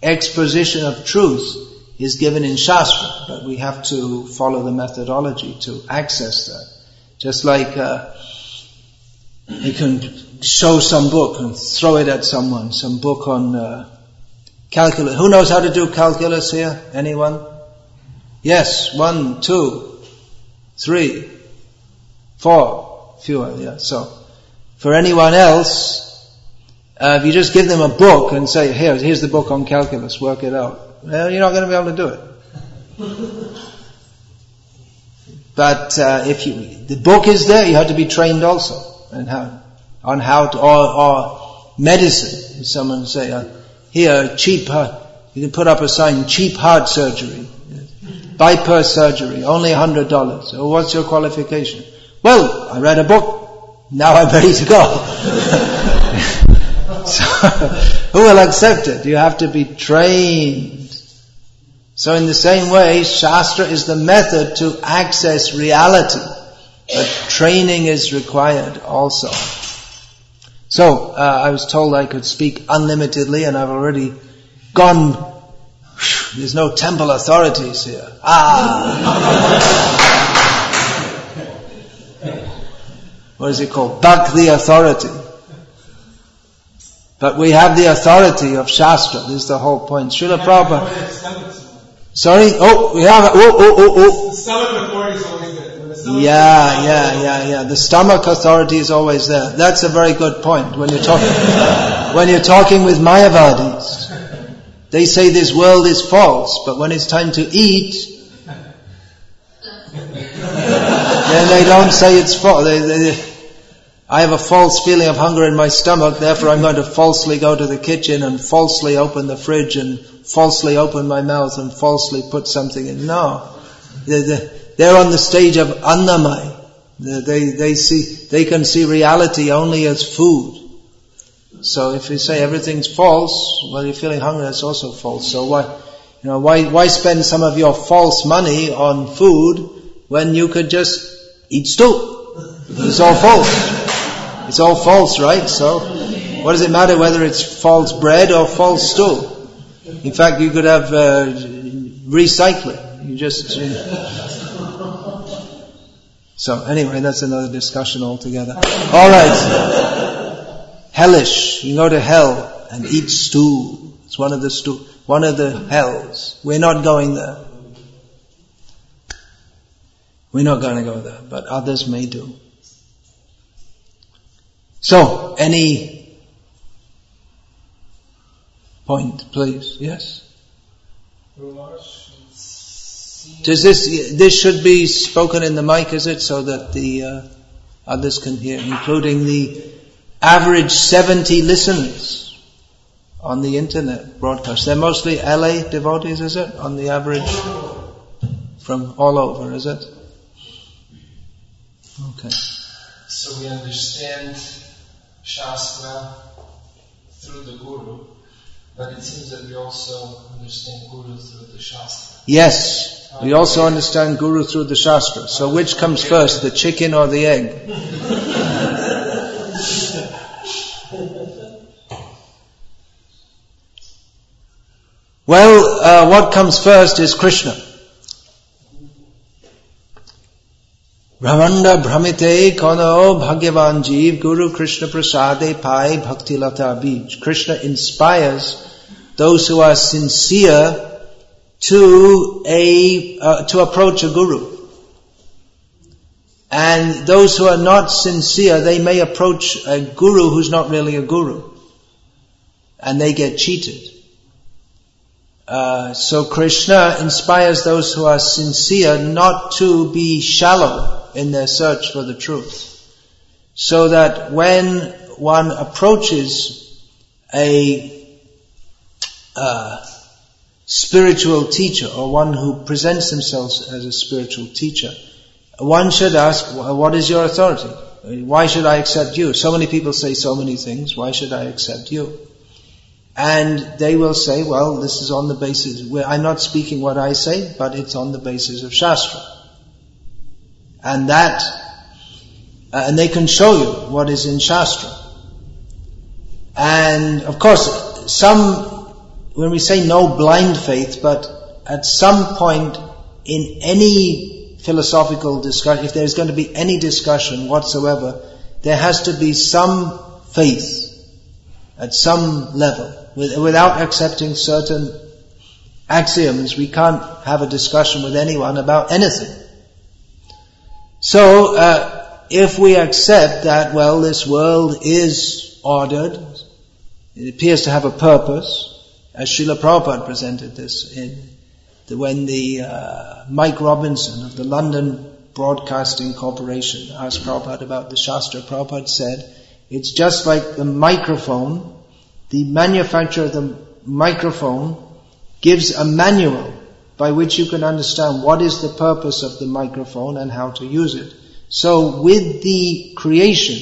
exposition of truth, is given in Shastra, but we have to follow the methodology to access that. Just like uh, you can show some book and throw it at someone, some book on uh, Calculus. Who knows how to do calculus here? Anyone? Yes. One, two, three, four. Fewer, yeah. So, for anyone else, uh, if you just give them a book and say, here, here's the book on calculus, work it out. Well, you're not going to be able to do it. but uh, if you, the book is there, you have to be trained also and how, on how to, or, or medicine. Someone say, uh, here, cheap, uh, you can put up a sign, cheap heart surgery, bypass surgery, only hundred dollars. So what's your qualification? Well, I read a book. Now I'm ready to go. so, who will accept it? You have to be trained. So in the same way, Shastra is the method to access reality. But training is required also. So, uh, I was told I could speak unlimitedly and I've already gone, there's no temple authorities here. Ah! what is it called? Bhakti authority. But we have the authority of Shastra. This is the whole point. Srila Prabhupada. Sorry? Oh, we have, oh, oh, oh, oh. Stomach authority is always there. Yeah, yeah, yeah, yeah. The stomach authority is always there. That's a very good point. When you're talking, when you're talking with Mayavadis, they say this world is false, but when it's time to eat, then they don't say it's false. They, they, I have a false feeling of hunger in my stomach, therefore I'm going to falsely go to the kitchen and falsely open the fridge and falsely open my mouth and falsely put something in. No. They're on the stage of annamai. They, they see, they can see reality only as food. So if you say everything's false, well you're feeling hungry, that's also false. So why, you know, why, why spend some of your false money on food when you could just eat stew? It's all false. It's all false, right? So, what does it matter whether it's false bread or false stool? In fact, you could have uh, recycling. You just. So, anyway, that's another discussion altogether. All right. Hellish. You go to hell and eat stew. It's one of the stew, one of the hells. We're not going there. We're not going to go there, but others may do. So, any point, please? Yes? Does this, this should be spoken in the mic, is it? So that the uh, others can hear, including the average 70 listeners on the internet broadcast. They're mostly LA devotees, is it? On the average? From all over, is it? Okay. So we understand Shastra through the Guru, but it seems that we also understand Guru through the Shastra. Yes, we also understand Guru through the Shastra. So which comes first, the chicken or the egg? well, uh, what comes first is Krishna. Brahmanda Brahmite Kono Bhagavan Jeev Guru Krishna Prasade Pai Bhakti Lata Bij. Krishna inspires those who are sincere to a, uh, to approach a guru. And those who are not sincere, they may approach a guru who's not really a guru. And they get cheated. Uh, so Krishna inspires those who are sincere not to be shallow in their search for the truth. So that when one approaches a uh, spiritual teacher or one who presents themselves as a spiritual teacher, one should ask, what is your authority? Why should I accept you? So many people say so many things, why should I accept you? And they will say, well, this is on the basis, I'm not speaking what I say, but it's on the basis of Shastra. And that, uh, and they can show you what is in Shastra. And of course, some, when we say no blind faith, but at some point in any philosophical discussion, if there's going to be any discussion whatsoever, there has to be some faith at some level. without accepting certain axioms, we can't have a discussion with anyone about anything. So, uh, if we accept that, well, this world is ordered, it appears to have a purpose, as Srila Prabhupada presented this in the, when the uh, Mike Robinson of the London Broadcasting Corporation asked Prabhupada about the Shastra, Prabhupada said, it's just like the microphone, the manufacturer of the microphone gives a manual by which you can understand what is the purpose of the microphone and how to use it. So with the creation,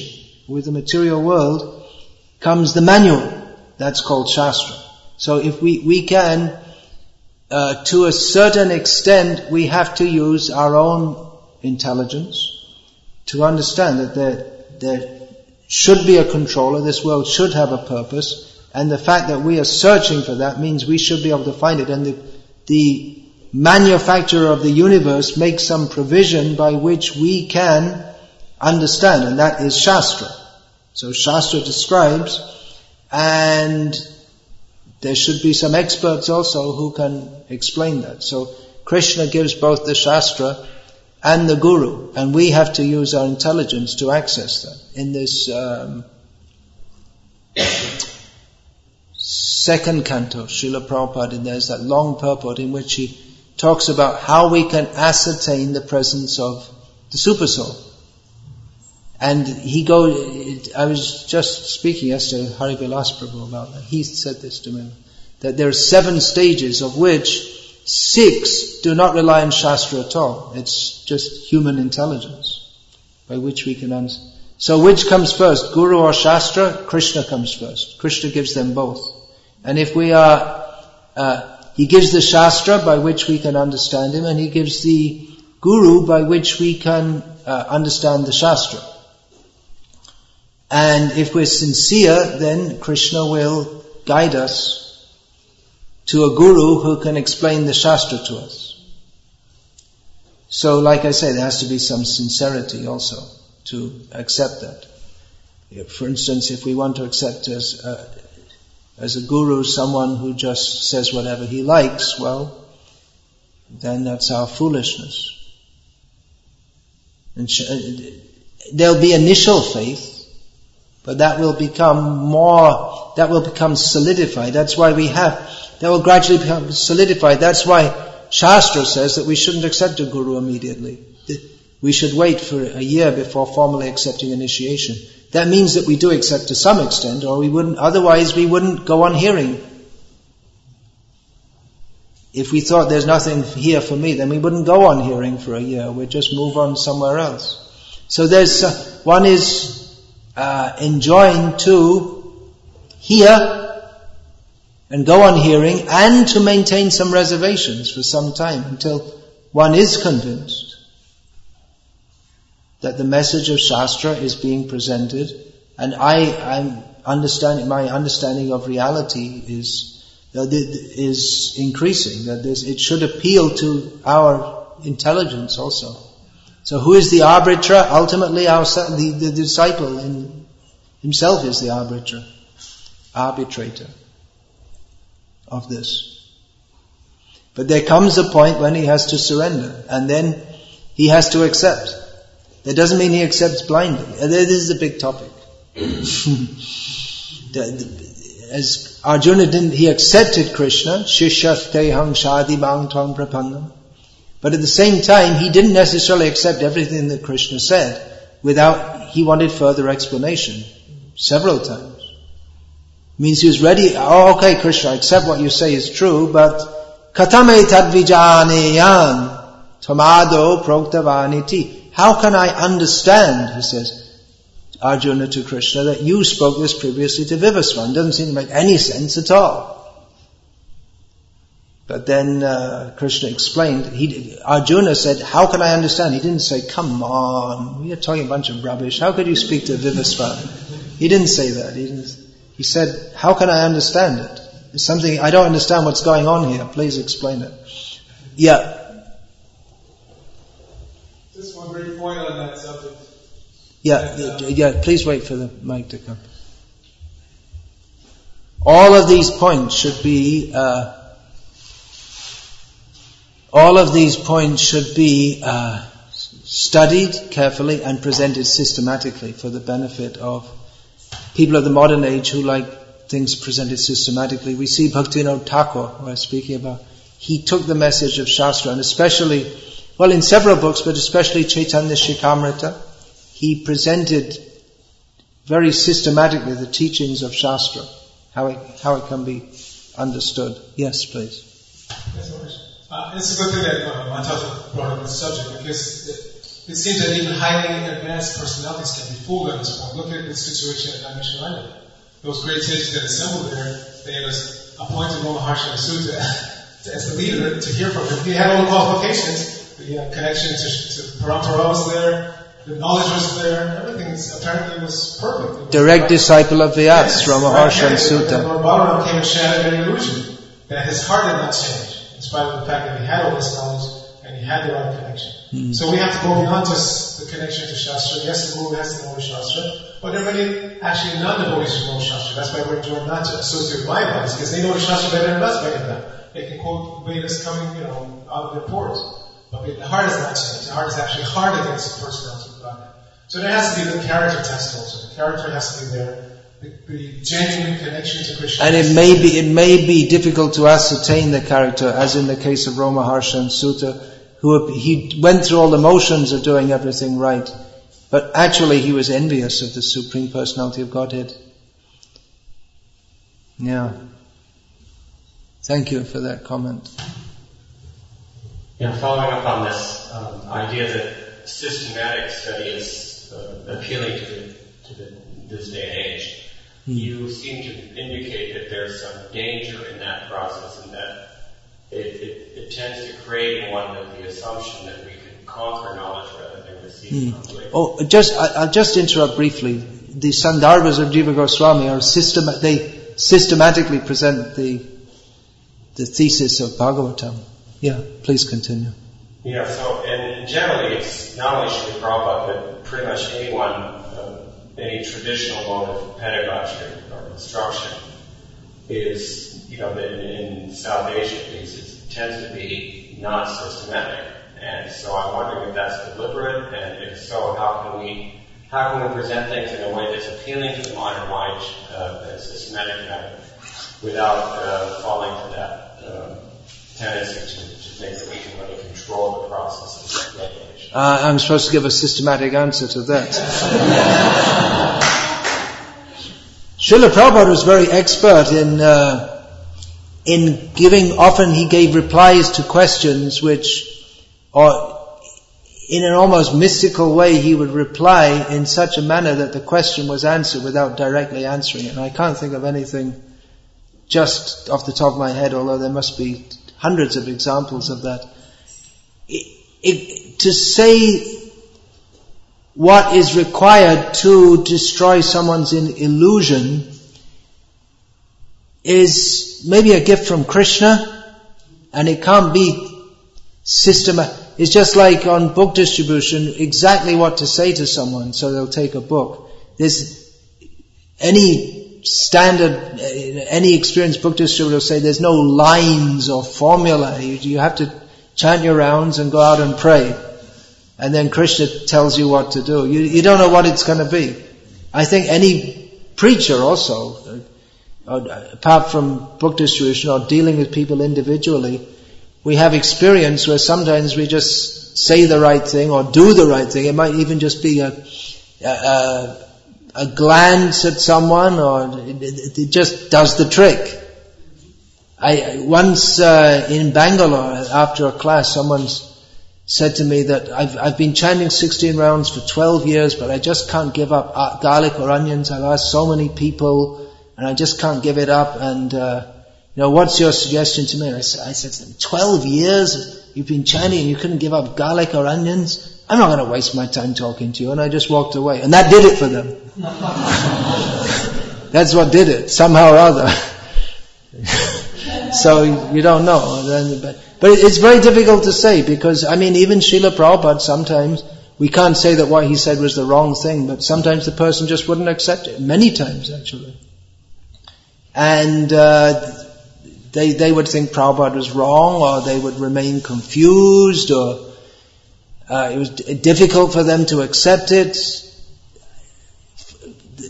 with the material world, comes the manual. That's called Shastra. So if we, we can, uh, to a certain extent, we have to use our own intelligence to understand that there, there should be a controller, this world should have a purpose, and the fact that we are searching for that means we should be able to find it. And the, the manufacturer of the universe makes some provision by which we can understand, and that is Shastra. So Shastra describes, and there should be some experts also who can explain that. So Krishna gives both the Shastra and the Guru, and we have to use our intelligence to access that. In this um, second canto, Srila Prabhupada, there's that long purport in which he talks about how we can ascertain the presence of the supersoul. And he goes, I was just speaking yesterday to Hari Vilas Prabhu about that. He said this to me, that there are seven stages of which six do not rely on Shastra at all. It's just human intelligence by which we can understand. So which comes first, Guru or Shastra? Krishna comes first. Krishna gives them both. And if we are, uh, he gives the Shastra by which we can understand him, and he gives the Guru by which we can uh, understand the Shastra. And if we're sincere, then Krishna will guide us to a Guru who can explain the Shastra to us. So, like I say, there has to be some sincerity also to accept that. For instance, if we want to accept as, uh, as a guru someone who just says whatever he likes, well, then that's our foolishness. And sh- uh, there'll be initial faith, but that will become more, that will become solidified. That's why we have, that will gradually become solidified. That's why Shastra says that we shouldn't accept a guru immediately. We should wait for a year before formally accepting initiation. That means that we do accept to some extent, or we wouldn't, otherwise we wouldn't go on hearing. If we thought there's nothing here for me, then we wouldn't go on hearing for a year. We'd just move on somewhere else. So there's, uh, one is uh, enjoined to hear and go on hearing and to maintain some reservations for some time until one is convinced that the message of Shastra is being presented, and I, I'm understanding, my understanding of reality is, is increasing, that this it should appeal to our intelligence also. So who is the arbiter? Ultimately our, the, the disciple in, himself is the arbiter, arbitrator of this. But there comes a point when he has to surrender, and then he has to accept. That doesn't mean he accepts blindly. Uh, this is a big topic. As Arjuna didn't, he accepted Krishna, Shishyaste shadi bang twang prapannam. But at the same time, he didn't necessarily accept everything that Krishna said without, he wanted further explanation. Several times. Means he was ready, oh okay Krishna, I accept what you say is true, but katame tadvijaneyan tamado proktavaniti. How can I understand, he says, Arjuna to Krishna, that you spoke this previously to Vivasvan? Doesn't seem to make any sense at all. But then uh, Krishna explained, he, Arjuna said, how can I understand? He didn't say, come on, we are talking a bunch of rubbish. How could you speak to Vivasvan? He didn't say that. He, he said, how can I understand it? It's something, I don't understand what's going on here. Please explain it. Yeah, Just one brief point on that subject. Yeah, and, um, yeah, please wait for the mic to come. all of these points should be uh, all of these points should be uh, studied carefully and presented systematically for the benefit of people of the modern age who like things presented systematically. We see Bhaktivinoda Thakur, who I was speaking about, he took the message of Shastra and especially, well in several books, but especially Chaitanya Shikshamrita, he presented very systematically the teachings of Shastra, how it, how it can be understood. Yes, please. Uh, it's a good thing that uh, Matata brought up this subject because it, it, seems that even highly advanced personalities can be fooled at this point. Look at the situation at Dharmesh Those great sages that assembled there, they was appointed Roma Harsha Sutta as the leader to hear from him. He had all the qualifications. The uh, connection to, to Parampara was there, the knowledge was there, everything apparently was perfect. Was Direct disciple of the Vyas, yes, Rama Harsha and Sutta. Lord Balaram came and shattered any illusion that his heart did not change in spite of the fact that he had all this knowledge and he had the right connection. Mm. So we have to go beyond just the connection to Shastra. Yes, the Guru has to know Shastra, but there are many actually non-devotees who know Shastra. That's why we're enjoying not to associate with Mayavadis, because they know the Shastra better than us by now. They can quote Vedas coming, you know, out of their pores. But the heart is not changed. The heart is actually hard against the personality of God. So there has to be the character test also. The character has to be there the, the genuine connection to Krishna. And it may be it may be difficult to ascertain the character, as in the case of Roma Harsha and Sutta, who he went through all the motions of doing everything right, but actually he was envious of the Supreme Personality of Godhead. Yeah. Thank you for that comment. Yeah, following up on this um, idea that systematic study is uh, appealing to, the, to the, this day and age you seem to indicate that there's some danger in that process and that it, it, it tends to create one one the assumption that we can conquer knowledge rather than receive mm. Oh, just, I, will just interrupt briefly. The Sandarbhas of Jiva Goswami are system, they systematically present the, the thesis of Bhagavatam. Yeah, please continue. Yeah, so, and generally it's not only Srila Prabhupada, but pretty much anyone any traditional mode of pedagogy or instruction is, you know, in, Asia at it tends to be not systematic. And so I'm wondering if that's deliberate, and if so, how can we how can we present things in a way that's appealing to the modern mind uh, in a systematic without uh, falling to that uh, tendency to, to think that we can really control the process of? Uh, I'm supposed to give a systematic answer to that. Srila Prabhupada was very expert in uh, in giving. Often he gave replies to questions which, or in an almost mystical way, he would reply in such a manner that the question was answered without directly answering it. And I can't think of anything just off the top of my head, although there must be hundreds of examples of that. It, it, to say what is required to destroy someone's illusion is maybe a gift from Krishna, and it can't be systematic. It's just like on book distribution, exactly what to say to someone, so they'll take a book. There's any standard, any experienced book distributor will say there's no lines or formula. You, you have to chant your rounds and go out and pray. And then Krishna tells you what to do. You, you don't know what it's going to be. I think any preacher also, uh, apart from book distribution or dealing with people individually, we have experience where sometimes we just say the right thing or do the right thing. It might even just be a, a, a glance at someone or it, it just does the trick. I once uh, in Bangalore after a class, someone said to me that I've I've been chanting 16 rounds for 12 years, but I just can't give up uh, garlic or onions. I've asked so many people, and I just can't give it up. And uh, you know, what's your suggestion to me? I, I said to them, 12 years you've been chanting and you couldn't give up garlic or onions. I'm not going to waste my time talking to you. And I just walked away, and that did it for them. That's what did it somehow or other. so you don't know. But, but it's very difficult to say because, I mean, even Srila Prabhupada sometimes, we can't say that what he said was the wrong thing, but sometimes the person just wouldn't accept it. Many times, actually. and uh, they, they would think Prabhupada was wrong, or they would remain confused, or uh, it was difficult for them to accept it.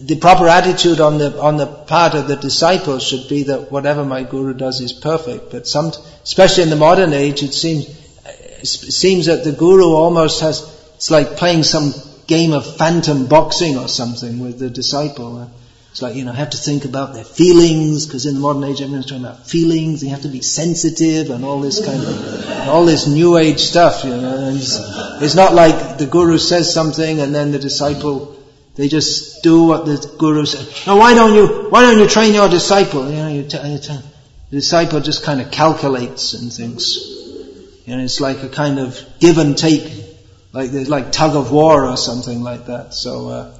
The proper attitude on the on the part of the disciples should be that whatever my guru does is perfect. But some, especially in the modern age, it seems it seems that the guru almost has it's like playing some game of phantom boxing or something with the disciple. Uh, it's like, you know, have to think about their feelings, because in the modern age everyone's talking about feelings, you have to be sensitive and all this kind of, all this new age stuff, you know. It's, it's, not like the guru says something and then the disciple, they just do what the guru says. Now why don't you, why don't you train your disciple? You know, you, t- you t- the disciple just kind of calculates and thinks, you know, it's like a kind of give and take, like there's like tug of war or something like that. So, uh,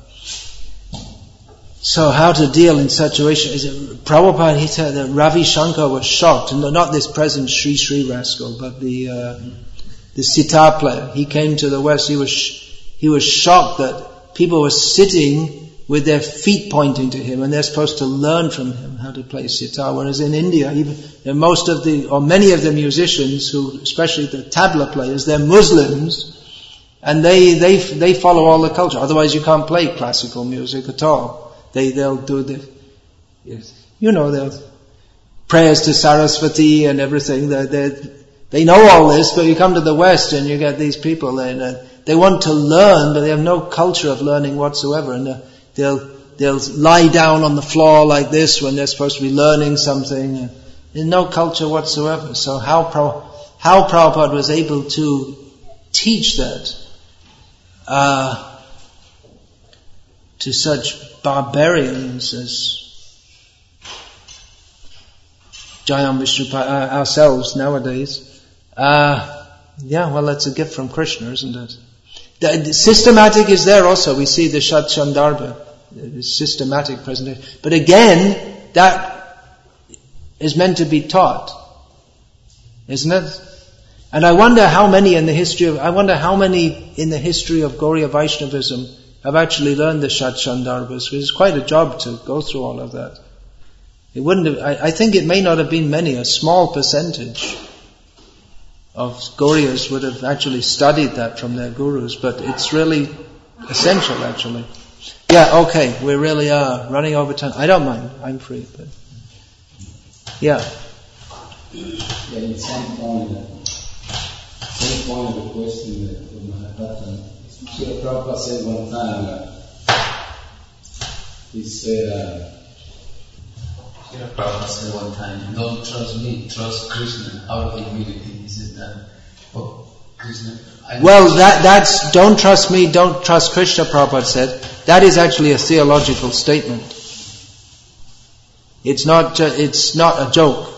so how to deal in situation? Is it Prabhupada? He said that Ravi Shankar was shocked, and not this present Sri Sri rascal, but the uh, the sitar player. He came to the West. He was he was shocked that people were sitting with their feet pointing to him, and they're supposed to learn from him how to play sitar. Whereas in India, even most of the or many of the musicians, who especially the tabla players, they're Muslims. And they, they, they follow all the culture. Otherwise you can't play classical music at all. They, they'll do the, you know, they'll, prayers to Saraswati and everything. They, they, they know all this, but you come to the West and you get these people and uh, they want to learn, but they have no culture of learning whatsoever. And uh, they'll, they'll lie down on the floor like this when they're supposed to be learning something. In no culture whatsoever. So how, Pro, how Prabhupada was able to teach that uh, to such barbarians as Jayam Vishnu, uh, ourselves nowadays. Uh, yeah, well, that's a gift from Krishna, isn't it? The, the systematic is there also. We see the Shat Sandarbha, systematic presentation. But again, that is meant to be taught, isn't it? And I wonder how many in the history of, I wonder how many in the history of Gaudiya Vaishnavism I've actually learned the Shat Sandarbhas, which is quite a job to go through all of that. It wouldn't have, I, I think it may not have been many, a small percentage of Gaudiyas would have actually studied that from their gurus, but it's really essential actually. Yeah, okay, we really are running over time. I don't mind, I'm free, but yeah. Yeah, in some point, some point the question that Mahapatan Srila Prabhupada said one time, uh, he said, uh, Prabhupada said one time, don't trust me, trust Krishna out of humility. He said that. Oh, Krishna. Well, that, that's, don't trust me, don't trust Krishna, Prabhupada said. That is actually a theological statement. It's not, it's not a joke.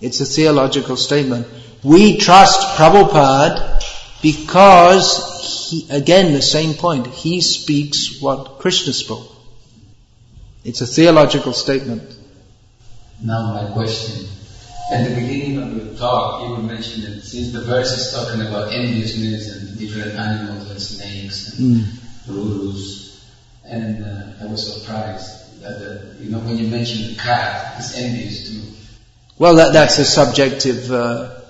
It's a theological statement. We trust Prabhupada because he, again, the same point. He speaks what Krishna spoke. It's a theological statement. Now my question. At the beginning of your talk, you were mentioning that since the verse is talking about enviousness and different animals and snakes and mm. rurus, and uh, I was surprised that, the, you know, when you mentioned the cat, it's envious too. Well, that, that's a subjective uh,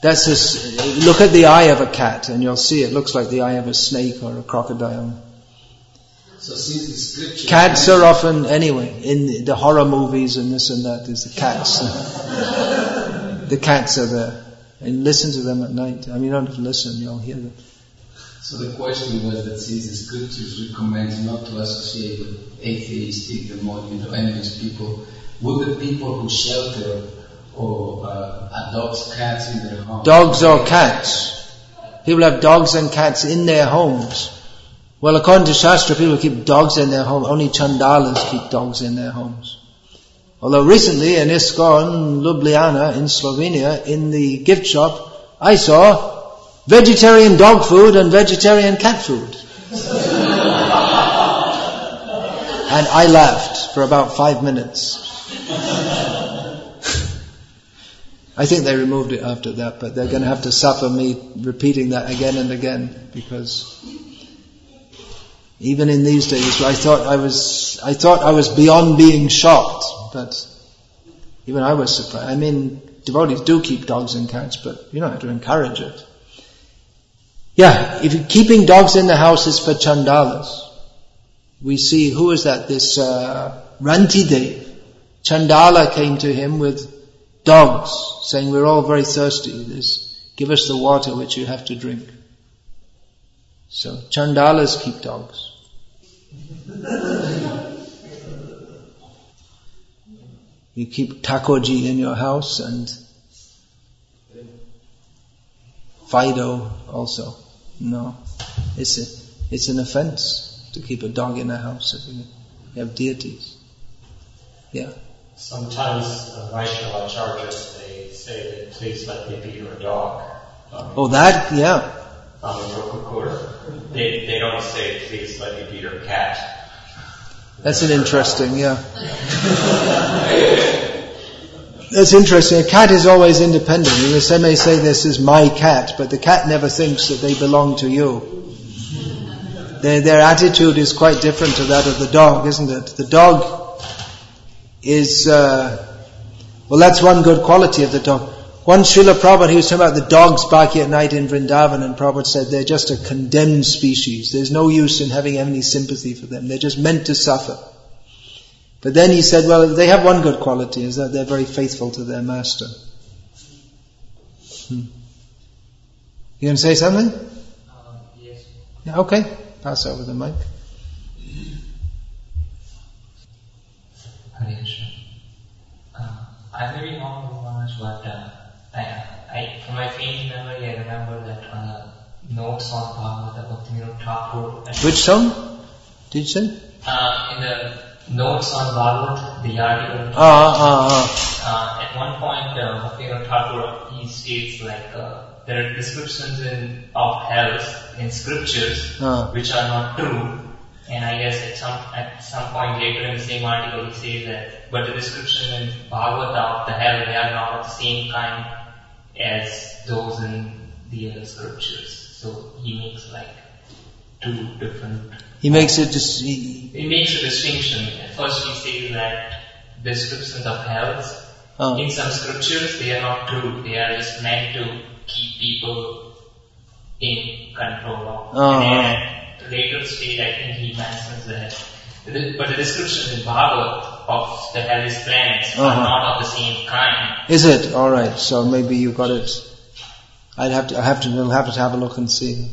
that's a, look at the eye of a cat and you'll see it looks like the eye of a snake or a crocodile. So since the scripture cats are often anyway in the horror movies and this and that. There's the cats. the cats are there, and listen to them at night. I mean, you don't have to listen; you'll hear them. So the question was that since the scriptures recommend not to associate with atheistic, demonic, or envious people, would the people who shelter or uh, adopts cats in their homes... Dogs or cats. People have dogs and cats in their homes. Well, according to Shastra, people keep dogs in their home. Only Chandalas keep dogs in their homes. Although recently in ISKCON, Ljubljana, in Slovenia, in the gift shop, I saw vegetarian dog food and vegetarian cat food. and I laughed for about five minutes. I think they removed it after that, but they're going to have to suffer me repeating that again and again because Even in these days, I thought I was, I thought I was beyond being shocked, but even I was surprised. I mean, devotees do keep dogs and cats, but you know how to encourage it. Yeah, if keeping dogs in the house is for chandalas. We see, who is that? This uh, Rantidev. Chandala came to him with dogs, saying, we're all very thirsty. This, give us the water which you have to drink. So Chandalas keep dogs. You keep Takoji in your house and Fido also. No. It's a, it's an offense to keep a dog in a house if you have deities. Yeah. Sometimes uh, Vaishnava acharyas, they say that please let me be your dog. Um, oh, that, yeah. They, they don't say please let me be your cat. That's an interesting, yeah. That's interesting. A cat is always independent. You may say this is my cat, but the cat never thinks that they belong to you. Their, their attitude is quite different to that of the dog, isn't it? The dog is, uh, well that's one good quality of the dog. One Srila Prabhupada, he was talking about the dogs back at night in Vrindavan, and Prabhupada said they're just a condemned species. There's no use in having any sympathy for them. They're just meant to suffer. But then he said, well, they have one good quality, is that they're very faithful to their master. Hmm. You going to say something? Uh, yes. Yeah, okay. Pass over the mic. Hare uh, I may be wrong but uh, I, I, from my faint memory, I remember that on uh, the notes on Bhagavata Bhaktivinoda Thakur. Which song did you say? Uh, in the notes on Bhagavad, the article. Ah, ah, ah. Uh, at one point, uh, Bhaktivinoda Thakur, he states like, uh, there are descriptions in, of hell in scriptures ah. which are not true. And I guess at some at some point later in the same article he says that, but the description in Bhagavata of the hell, they are not of the same kind as those in the other scriptures. So he makes like two different he makes it just. He, he makes a distinction. At first, he says that descriptions of hells oh. in some scriptures they are not true. They are just meant to keep people in control of. Oh, and at later stage, I think he mentions that. But the descriptions in Bhagavad of the hellish planets uh-huh. are not of the same kind. Is it? Alright, so maybe you got it. I'd have to, I have to, we'll have to have a look and see.